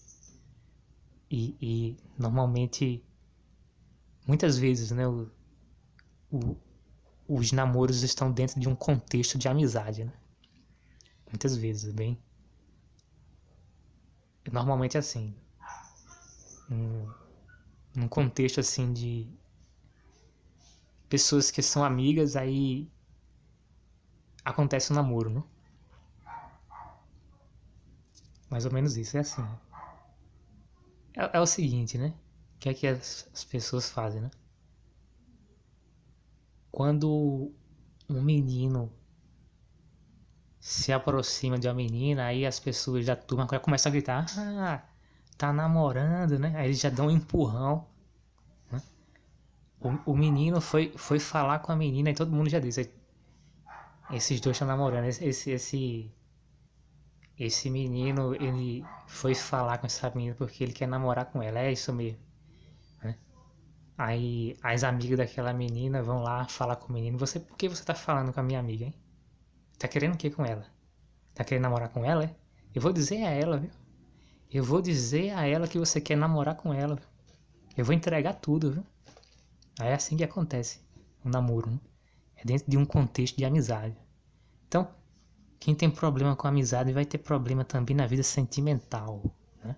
e, e normalmente, muitas vezes, né, o, o, os namoros estão dentro de um contexto de amizade, né? Muitas vezes, bem. Normalmente é assim. Um, num contexto assim de pessoas que são amigas, aí acontece o um namoro, né? Mais ou menos isso, é assim. É, é o seguinte, né? O que é que as, as pessoas fazem, né? Quando um menino se aproxima de uma menina, aí as pessoas da turma começam a gritar: Ah, tá namorando, né? Aí eles já dão um empurrão. Né? O, o menino foi, foi falar com a menina e todo mundo já disse: Esses dois estão namorando. Esse, esse, esse menino, ele foi falar com essa menina porque ele quer namorar com ela. É isso mesmo. Né? Aí as amigas daquela menina vão lá falar com o menino: Você, por que você tá falando com a minha amiga, hein? Tá querendo o que com ela? Tá querendo namorar com ela, é? Eu vou dizer a ela, viu? Eu vou dizer a ela que você quer namorar com ela. Eu vou entregar tudo, viu? Aí é assim que acontece o um namoro, né? É dentro de um contexto de amizade. Então, quem tem problema com amizade vai ter problema também na vida sentimental, né?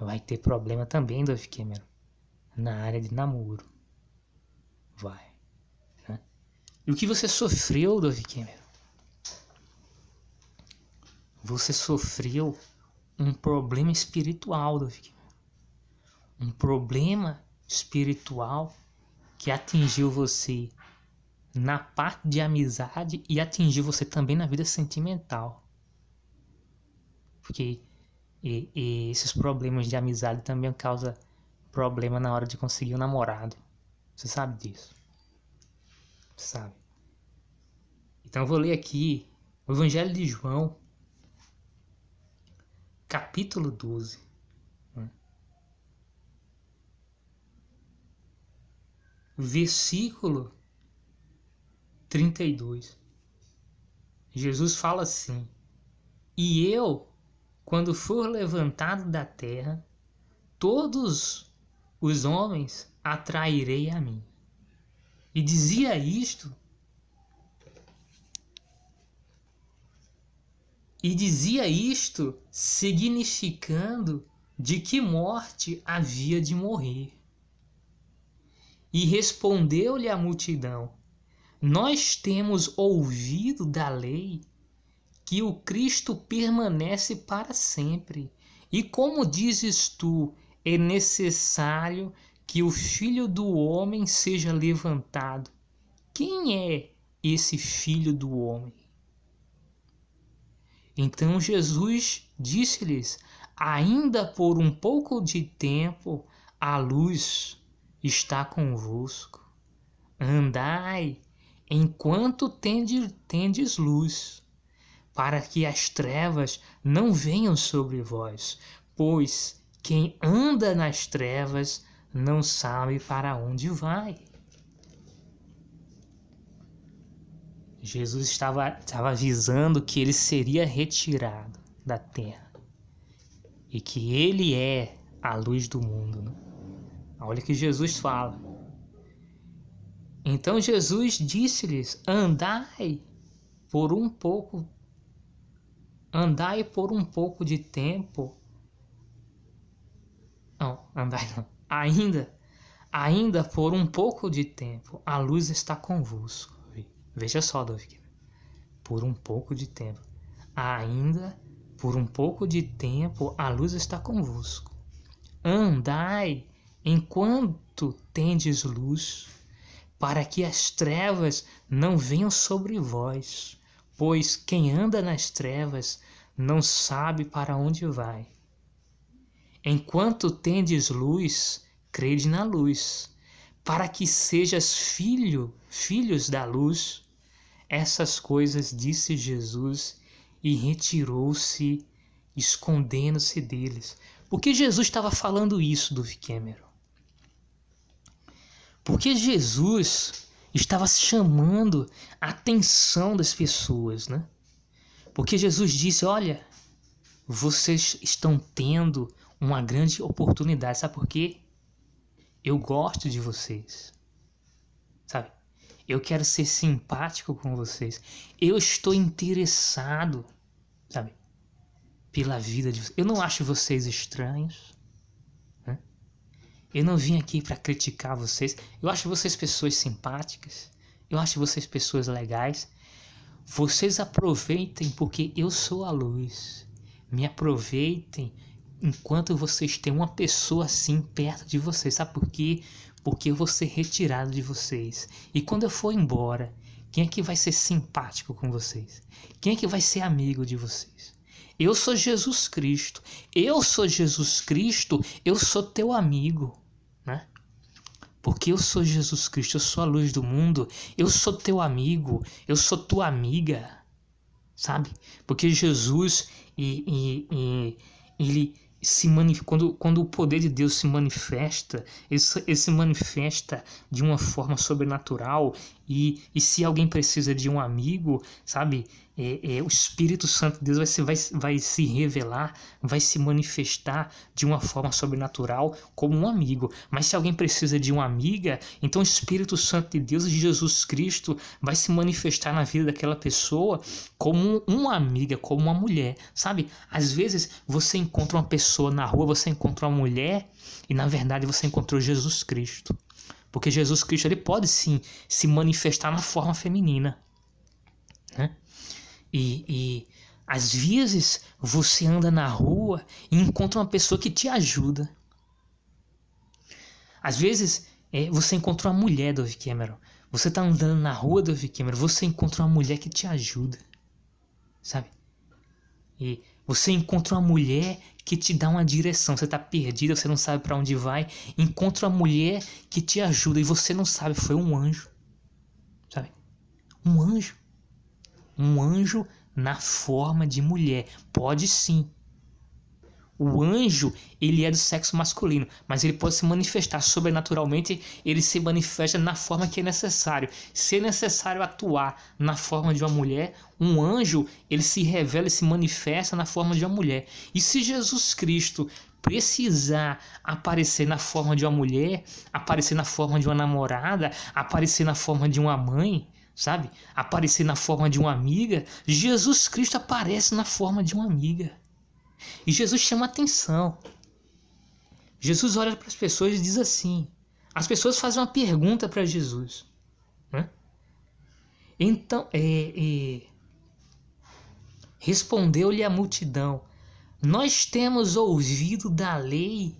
Vai ter problema também, Dove Cameron, na área de namoro. Vai. Né? E o que você sofreu, Dove Cameron? Você sofreu um problema espiritual, Dove Um problema espiritual que atingiu você na parte de amizade e atingiu você também na vida sentimental. Porque e, e esses problemas de amizade também causam problema na hora de conseguir um namorado. Você sabe disso. Você sabe. Então eu vou ler aqui o Evangelho de João, capítulo 12. Né? Versículo 32. Jesus fala assim: E eu, quando for levantado da terra, todos os homens atrairei a mim. E dizia isto E dizia isto significando de que morte havia de morrer. E respondeu-lhe a multidão: Nós temos ouvido da lei que o Cristo permanece para sempre. E como dizes tu, é necessário que o Filho do Homem seja levantado. Quem é esse Filho do Homem? Então Jesus disse-lhes: Ainda por um pouco de tempo a luz está convosco. Andai enquanto tendes, tendes luz, para que as trevas não venham sobre vós, pois quem anda nas trevas não sabe para onde vai. Jesus estava, estava avisando que ele seria retirado da terra e que ele é a luz do mundo. Né? Olha que Jesus fala. Então Jesus disse-lhes: Andai por um pouco, andai por um pouco de tempo. Não, andai não. Ainda, ainda por um pouco de tempo, a luz está convosco. Veja só, Dovke. Por um pouco de tempo. Ainda por um pouco de tempo a luz está convosco. Andai enquanto tendes luz, para que as trevas não venham sobre vós, pois quem anda nas trevas não sabe para onde vai. Enquanto tendes luz, crede na luz, para que sejas filho, filhos da luz. Essas coisas disse Jesus e retirou-se, escondendo-se deles. Por que Jesus estava falando isso do Cameron? Porque Jesus estava chamando a atenção das pessoas, né? Porque Jesus disse: Olha, vocês estão tendo uma grande oportunidade. Sabe por quê? Eu gosto de vocês. Sabe? Eu quero ser simpático com vocês. Eu estou interessado, sabe? Pela vida de vocês. Eu não acho vocês estranhos. Eu não vim aqui para criticar vocês. Eu acho vocês pessoas simpáticas. Eu acho vocês pessoas legais. Vocês aproveitem porque eu sou a luz. Me aproveitem enquanto vocês têm uma pessoa assim perto de vocês. Sabe por quê? porque eu vou ser retirado de vocês. E quando eu for embora, Quem é que vai ser simpático com vocês? Quem é que vai ser amigo de vocês? Eu sou Jesus Cristo. Eu sou Jesus Cristo. Eu sou teu amigo, né? Porque eu sou Jesus Cristo, eu sou a luz do mundo, eu sou teu amigo, eu sou tua amiga, sabe? Porque Jesus, e, e, e ele se quando, quando o poder de Deus se manifesta, ele, ele se manifesta de uma forma sobrenatural e, e se alguém precisa de um amigo, sabe, é, é, o Espírito Santo de Deus vai se, vai, vai se revelar, vai se manifestar de uma forma sobrenatural como um amigo. Mas se alguém precisa de uma amiga, então o Espírito Santo de Deus, de Jesus Cristo, vai se manifestar na vida daquela pessoa como uma amiga, como uma mulher, sabe? Às vezes você encontra uma pessoa na rua, você encontra uma mulher e na verdade você encontrou Jesus Cristo. Porque Jesus Cristo ele pode sim se manifestar na forma feminina. Né? E, e às vezes você anda na rua e encontra uma pessoa que te ajuda. Às vezes é, você encontra uma mulher, Dove Cameron. Você está andando na rua, Dove Cameron, você encontra uma mulher que te ajuda. Sabe? E você encontra uma mulher que te dá uma direção. Você está perdida, você não sabe para onde vai. Encontra uma mulher que te ajuda e você não sabe. Foi um anjo. Sabe? Um anjo um anjo na forma de mulher. Pode sim. O anjo, ele é do sexo masculino, mas ele pode se manifestar sobrenaturalmente, ele se manifesta na forma que é necessário. Se é necessário atuar na forma de uma mulher, um anjo, ele se revela e se manifesta na forma de uma mulher. E se Jesus Cristo precisar aparecer na forma de uma mulher, aparecer na forma de uma namorada, aparecer na forma de uma mãe, sabe? Aparecer na forma de uma amiga, Jesus Cristo aparece na forma de uma amiga. E Jesus chama atenção. Jesus olha para as pessoas e diz assim: as pessoas fazem uma pergunta para Jesus. Né? Então, é, é, respondeu-lhe a multidão: Nós temos ouvido da lei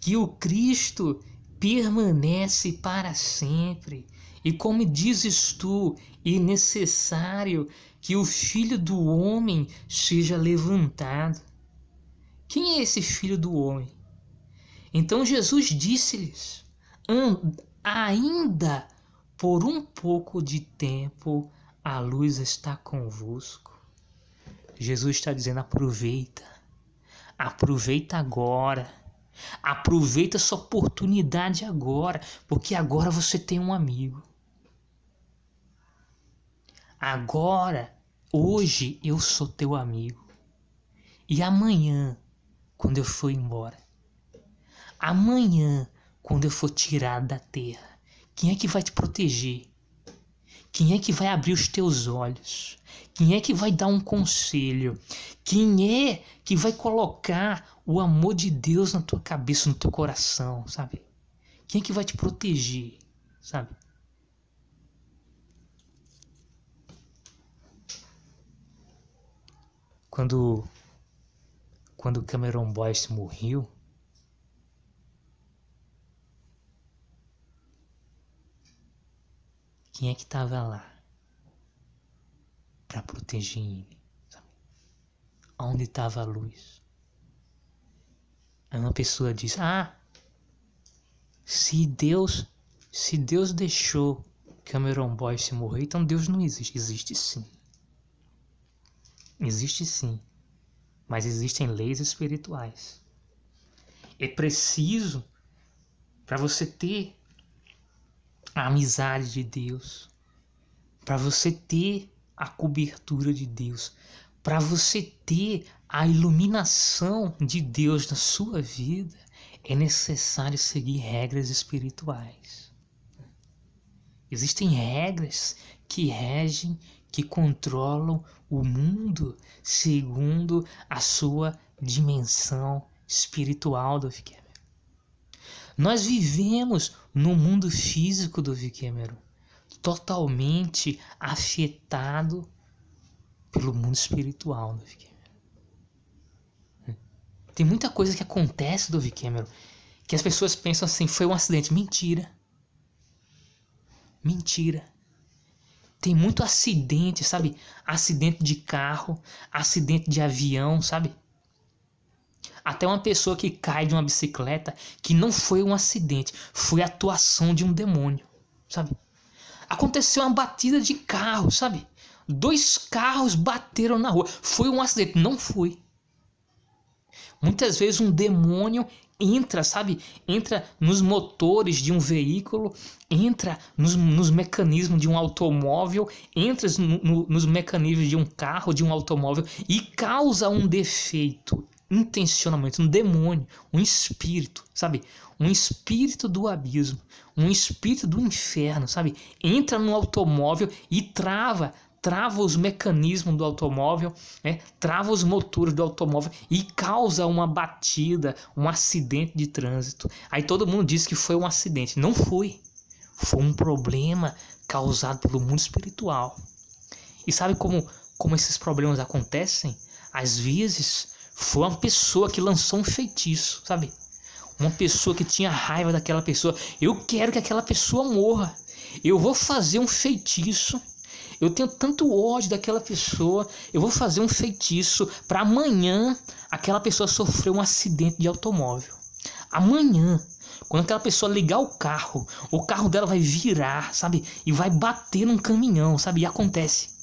que o Cristo permanece para sempre e como dizes tu, é necessário que o filho do homem seja levantado. Quem é esse filho do homem? Então Jesus disse-lhes: ainda por um pouco de tempo a luz está convosco. Jesus está dizendo: aproveita, aproveita agora. Aproveita essa oportunidade agora, porque agora você tem um amigo. Agora, hoje eu sou teu amigo. E amanhã, quando eu for embora, amanhã, quando eu for tirado da terra, quem é que vai te proteger? Quem é que vai abrir os teus olhos? Quem é que vai dar um conselho? Quem é que vai colocar o amor de Deus na tua cabeça, no teu coração, sabe? Quem é que vai te proteger, sabe? Quando quando Cameron Boyce morreu, quem é que estava lá para proteger ele? Onde estava a luz? Aí uma pessoa diz: "Ah, se Deus, se Deus deixou Cameron Boyce morrer, então Deus não existe. Existe sim. Existe sim, mas existem leis espirituais. É preciso para você ter a amizade de Deus, para você ter a cobertura de Deus, para você ter a iluminação de Deus na sua vida, é necessário seguir regras espirituais. Existem regras que regem que controlam o mundo segundo a sua dimensão espiritual do Cameron. Nós vivemos no mundo físico do Cameron, totalmente afetado pelo mundo espiritual do Cameron. Tem muita coisa que acontece do Cameron que as pessoas pensam assim, foi um acidente. Mentira. Mentira. Tem muito acidente, sabe? Acidente de carro, acidente de avião, sabe? Até uma pessoa que cai de uma bicicleta que não foi um acidente, foi a atuação de um demônio, sabe? Aconteceu uma batida de carro, sabe? Dois carros bateram na rua. Foi um acidente, não foi. Muitas vezes um demônio entra, sabe? Entra nos motores de um veículo, entra nos, nos mecanismos de um automóvel, entra no, no, nos mecanismos de um carro, de um automóvel e causa um defeito intencionalmente, um demônio, um espírito, sabe? Um espírito do abismo, um espírito do inferno, sabe? Entra no automóvel e trava trava os mecanismos do automóvel, né? trava os motores do automóvel e causa uma batida, um acidente de trânsito. Aí todo mundo diz que foi um acidente. Não foi. Foi um problema causado pelo mundo espiritual. E sabe como, como esses problemas acontecem? Às vezes foi uma pessoa que lançou um feitiço, sabe? Uma pessoa que tinha raiva daquela pessoa. Eu quero que aquela pessoa morra. Eu vou fazer um feitiço eu tenho tanto ódio daquela pessoa, eu vou fazer um feitiço para amanhã aquela pessoa sofrer um acidente de automóvel. Amanhã, quando aquela pessoa ligar o carro, o carro dela vai virar, sabe? E vai bater num caminhão, sabe? E acontece.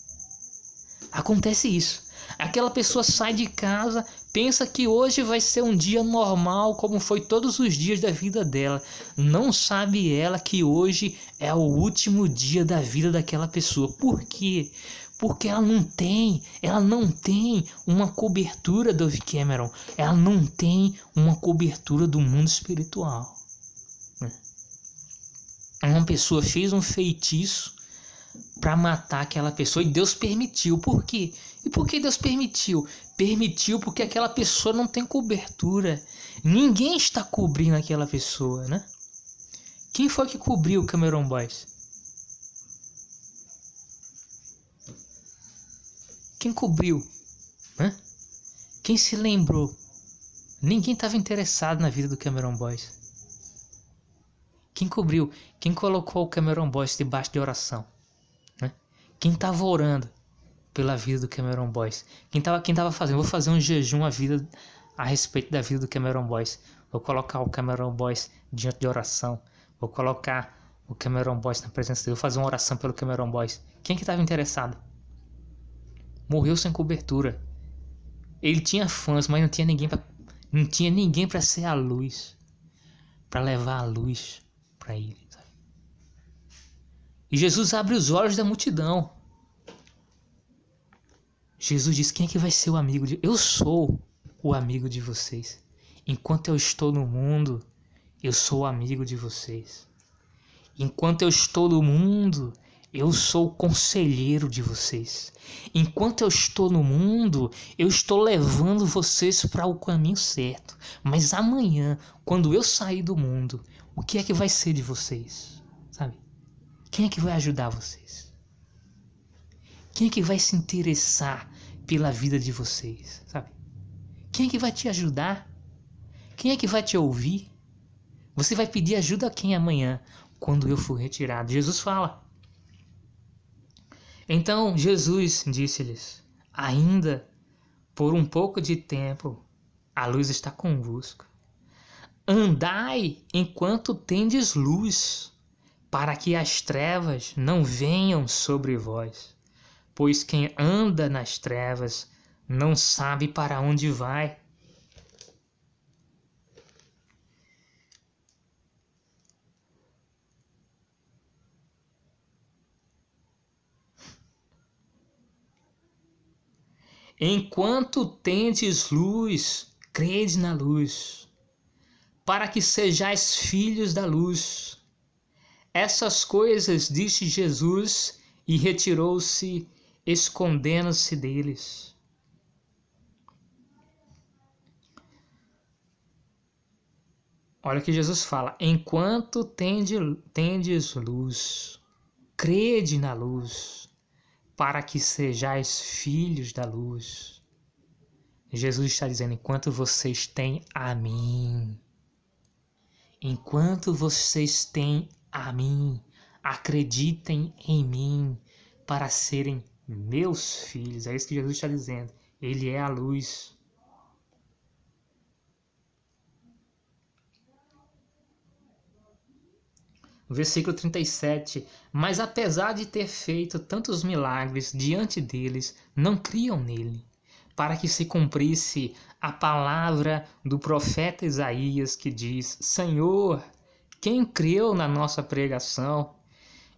Acontece isso. Aquela pessoa sai de casa, pensa que hoje vai ser um dia normal, como foi todos os dias da vida dela. Não sabe ela que hoje é o último dia da vida daquela pessoa. Por quê? Porque ela não tem, ela não tem uma cobertura do Cameron, ela não tem uma cobertura do mundo espiritual. Uma pessoa fez um feitiço para matar aquela pessoa e Deus permitiu. Por quê? E por que Deus permitiu? Permitiu porque aquela pessoa não tem cobertura. Ninguém está cobrindo aquela pessoa, né? Quem foi que cobriu o Cameron Boys? Quem cobriu? Hã? Quem se lembrou? Ninguém estava interessado na vida do Cameron Boys. Quem cobriu? Quem colocou o Cameron Boys debaixo de oração? Quem estava orando pela vida do Cameron Boys? Quem estava quem tava fazendo? Vou fazer um jejum a vida a respeito da vida do Cameron Boys. Vou colocar o Cameron Boys diante de oração. Vou colocar o Cameron Boys na presença dele. Vou fazer uma oração pelo Cameron Boys. Quem que estava interessado? Morreu sem cobertura. Ele tinha fãs, mas não tinha ninguém para não tinha ninguém para ser a luz, para levar a luz para ele. E Jesus abre os olhos da multidão. Jesus diz: Quem é que vai ser o amigo de. Eu sou o amigo de vocês. Enquanto eu estou no mundo, eu sou o amigo de vocês. Enquanto eu estou no mundo, eu sou o conselheiro de vocês. Enquanto eu estou no mundo, eu estou levando vocês para o caminho certo. Mas amanhã, quando eu sair do mundo, o que é que vai ser de vocês? Quem é que vai ajudar vocês? Quem é que vai se interessar pela vida de vocês, sabe? Quem é que vai te ajudar? Quem é que vai te ouvir? Você vai pedir ajuda a quem amanhã, quando eu for retirado? Jesus fala. Então Jesus disse-lhes: Ainda por um pouco de tempo a luz está convosco. Andai enquanto tendes luz para que as trevas não venham sobre vós. Pois quem anda nas trevas não sabe para onde vai. Enquanto tendes luz, crede na luz, para que sejais filhos da luz. Essas coisas disse Jesus e retirou-se, escondendo-se deles. Olha que Jesus fala: enquanto tende, tendes luz, crede na luz, para que sejais filhos da luz. Jesus está dizendo: enquanto vocês têm a mim, enquanto vocês têm a mim, acreditem em mim, para serem meus filhos. É isso que Jesus está dizendo. Ele é a luz. Versículo 37. Mas apesar de ter feito tantos milagres diante deles, não criam nele, para que se cumprisse a palavra do profeta Isaías que diz: Senhor, quem creu na nossa pregação?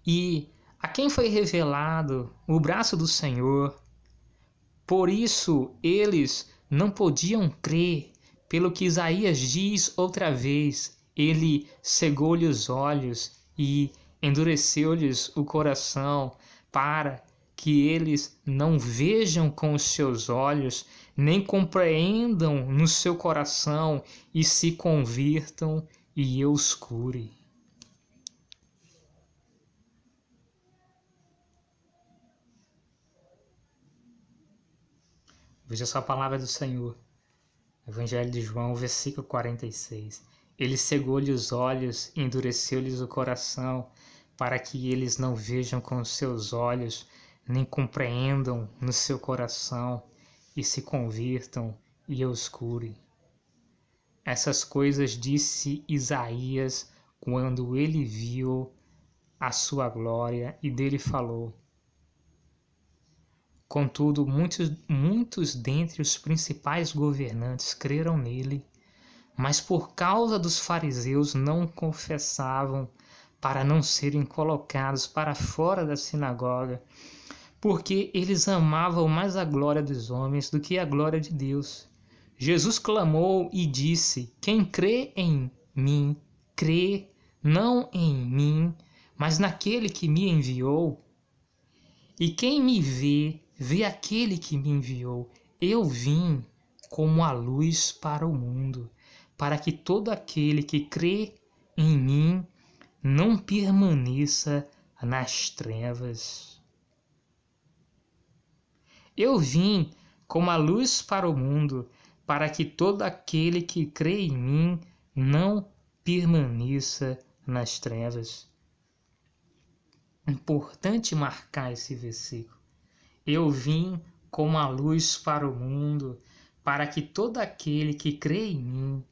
E a quem foi revelado o braço do Senhor? Por isso eles não podiam crer, pelo que Isaías diz outra vez: ele cegou-lhe os olhos e endureceu-lhes o coração, para que eles não vejam com os seus olhos, nem compreendam no seu coração e se convirtam e eu os cure. Veja só a palavra do Senhor. Evangelho de João, versículo 46. Ele cegou-lhe os olhos endureceu-lhes o coração, para que eles não vejam com os seus olhos, nem compreendam no seu coração, e se convirtam e os cure. Essas coisas disse Isaías quando ele viu a sua glória e dele falou. Contudo, muitos, muitos dentre os principais governantes creram nele mas por causa dos fariseus não confessavam para não serem colocados para fora da sinagoga, porque eles amavam mais a glória dos homens do que a glória de Deus. Jesus clamou e disse: Quem crê em mim, crê não em mim, mas naquele que me enviou. E quem me vê, vê aquele que me enviou. Eu vim como a luz para o mundo para que todo aquele que crê em mim não permaneça nas trevas. Eu vim como a luz para o mundo, para que todo aquele que crê em mim não permaneça nas trevas. Importante marcar esse versículo. Eu vim como a luz para o mundo, para que todo aquele que crê em mim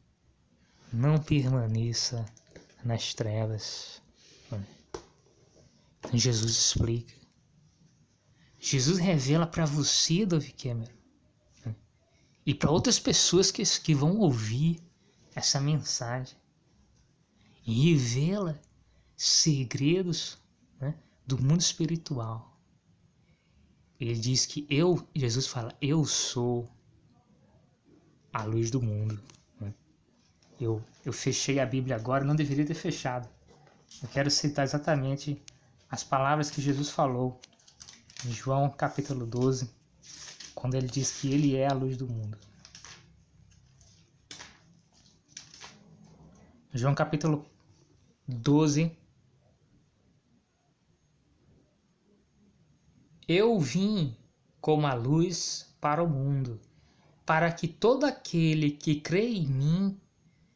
não permaneça nas trevas. Então Jesus explica. Jesus revela para você, Dove Cameron, e para outras pessoas que, que vão ouvir essa mensagem. E revela segredos né, do mundo espiritual. Ele diz que eu, Jesus fala, eu sou a luz do mundo. Eu, eu fechei a Bíblia agora, não deveria ter fechado. Eu quero citar exatamente as palavras que Jesus falou em João capítulo 12, quando ele diz que ele é a luz do mundo. João capítulo 12. Eu vim como a luz para o mundo, para que todo aquele que crê em mim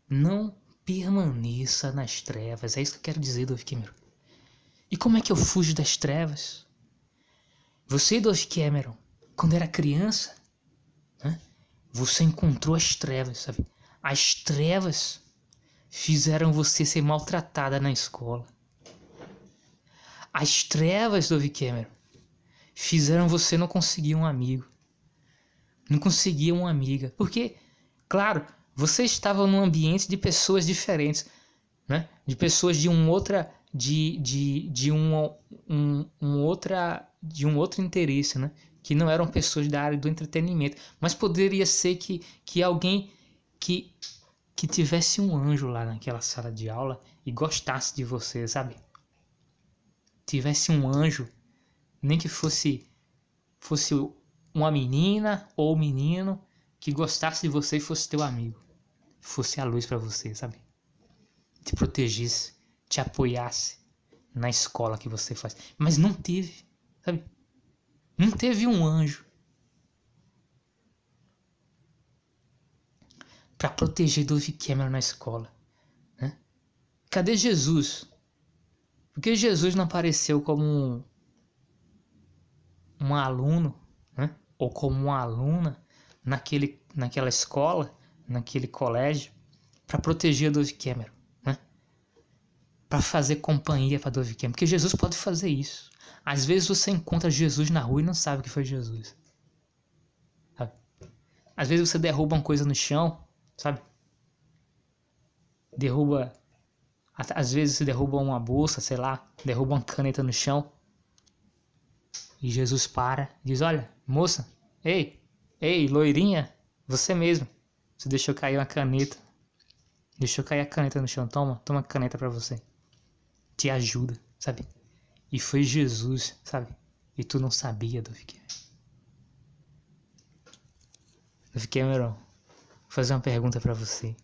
não permaneça nas trevas. É isso que eu quero dizer, Dove Cameron. E como é que eu fujo das trevas? Você, Dove Cameron, quando era criança, né, você encontrou as trevas, sabe? As trevas fizeram você ser maltratada na escola. As trevas, Dove Cameron, fizeram você não conseguir um amigo. Não conseguir uma amiga. Porque, claro, você estava num ambiente de pessoas diferentes, né? De pessoas de um outra de, de, de um, um, um outra de um outro interesse, né? Que não eram pessoas da área do entretenimento, mas poderia ser que, que alguém que que tivesse um anjo lá naquela sala de aula e gostasse de você, sabe? Tivesse um anjo, nem que fosse fosse uma menina ou um menino que gostasse de você e fosse teu amigo fosse a luz para você, sabe? Te protegesse, te apoiasse na escola que você faz. Mas não teve, sabe? Não teve um anjo para proteger Dove Cameron na escola. Né? Cadê Jesus? Por que Jesus não apareceu como um, um aluno, né? ou como uma aluna naquele, naquela escola, naquele colégio, para proteger Dove Cameron, né? para fazer companhia para Dove Cameron, porque Jesus pode fazer isso. Às vezes você encontra Jesus na rua e não sabe que foi Jesus. Sabe? Às vezes você derruba uma coisa no chão, sabe? Derruba. Às vezes você derruba uma bolsa, sei lá, derruba uma caneta no chão. E Jesus para, diz: Olha, moça, ei, ei, loirinha, você mesmo. Você deixou cair uma caneta. Deixou cair a caneta no chão. Toma, toma a caneta para você. Te ajuda, sabe? E foi Jesus, sabe? E tu não sabia, Dove Cameron. Dove Cameron, vou fazer uma pergunta para você.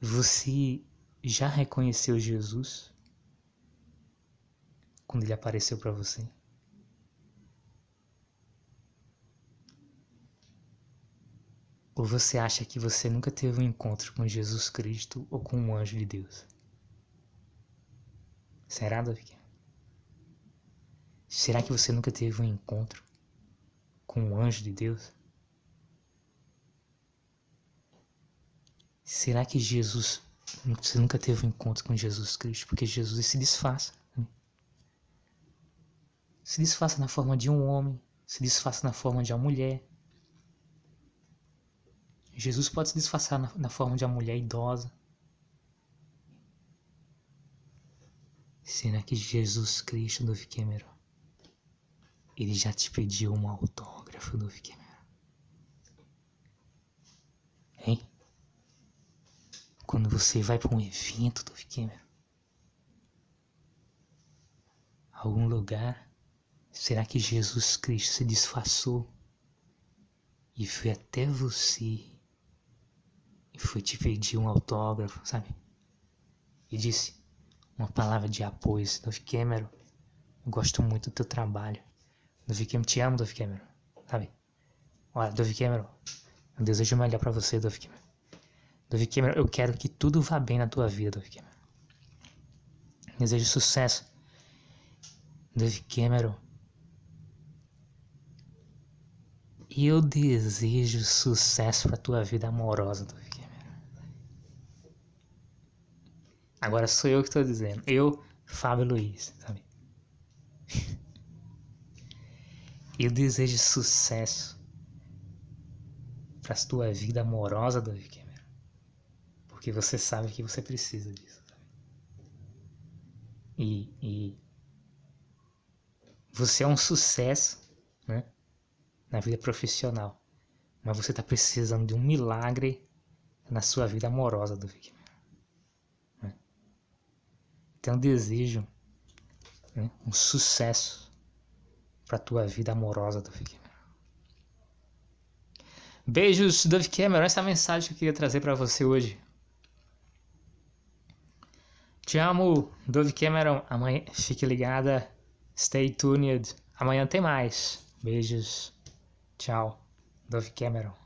Você já reconheceu Jesus? quando ele apareceu para você? Ou você acha que você nunca teve um encontro com Jesus Cristo ou com um anjo de Deus? Será, Davi? Será que você nunca teve um encontro com um anjo de Deus? Será que Jesus, você nunca teve um encontro com Jesus Cristo? Porque Jesus se disfarça se disfarça na forma de um homem, se disfarça na forma de uma mulher. Jesus pode se disfarçar na, na forma de uma mulher idosa. Será que Jesus Cristo do Cameron ele já te pediu um autógrafo do Cameron? Hein? Quando você vai para um evento do Cameron, algum lugar Será que Jesus Cristo se disfarçou e foi até você e foi te pedir um autógrafo, sabe? E disse uma palavra de apoio. Dove Cameron, eu gosto muito do teu trabalho. Dove Cameron, te amo, Dove Cameron, sabe? Olha, Dove Cameron, eu desejo melhor para você, Dove Cameron. Dove Cameron, eu quero que tudo vá bem na tua vida, Dove Cameron. Desejo sucesso. Dove Cameron, eu desejo sucesso para tua vida amorosa, Davi Cameron. Agora sou eu que estou dizendo. Eu, Fábio Luiz, sabe? Eu desejo sucesso para tua vida amorosa, Davi Cameron. Porque você sabe que você precisa disso. Sabe? E, e você é um sucesso, né? na vida profissional, mas você está precisando de um milagre na sua vida amorosa. Né? Então desejo né, um sucesso para tua vida amorosa do Vic. Beijos, Dove Cameron. Essa é a mensagem que eu queria trazer para você hoje. Te amo, Dove Cameron. Amanhã, fique ligada. Stay tuned. Amanhã tem mais. Beijos. Tchau, Dove Cameron.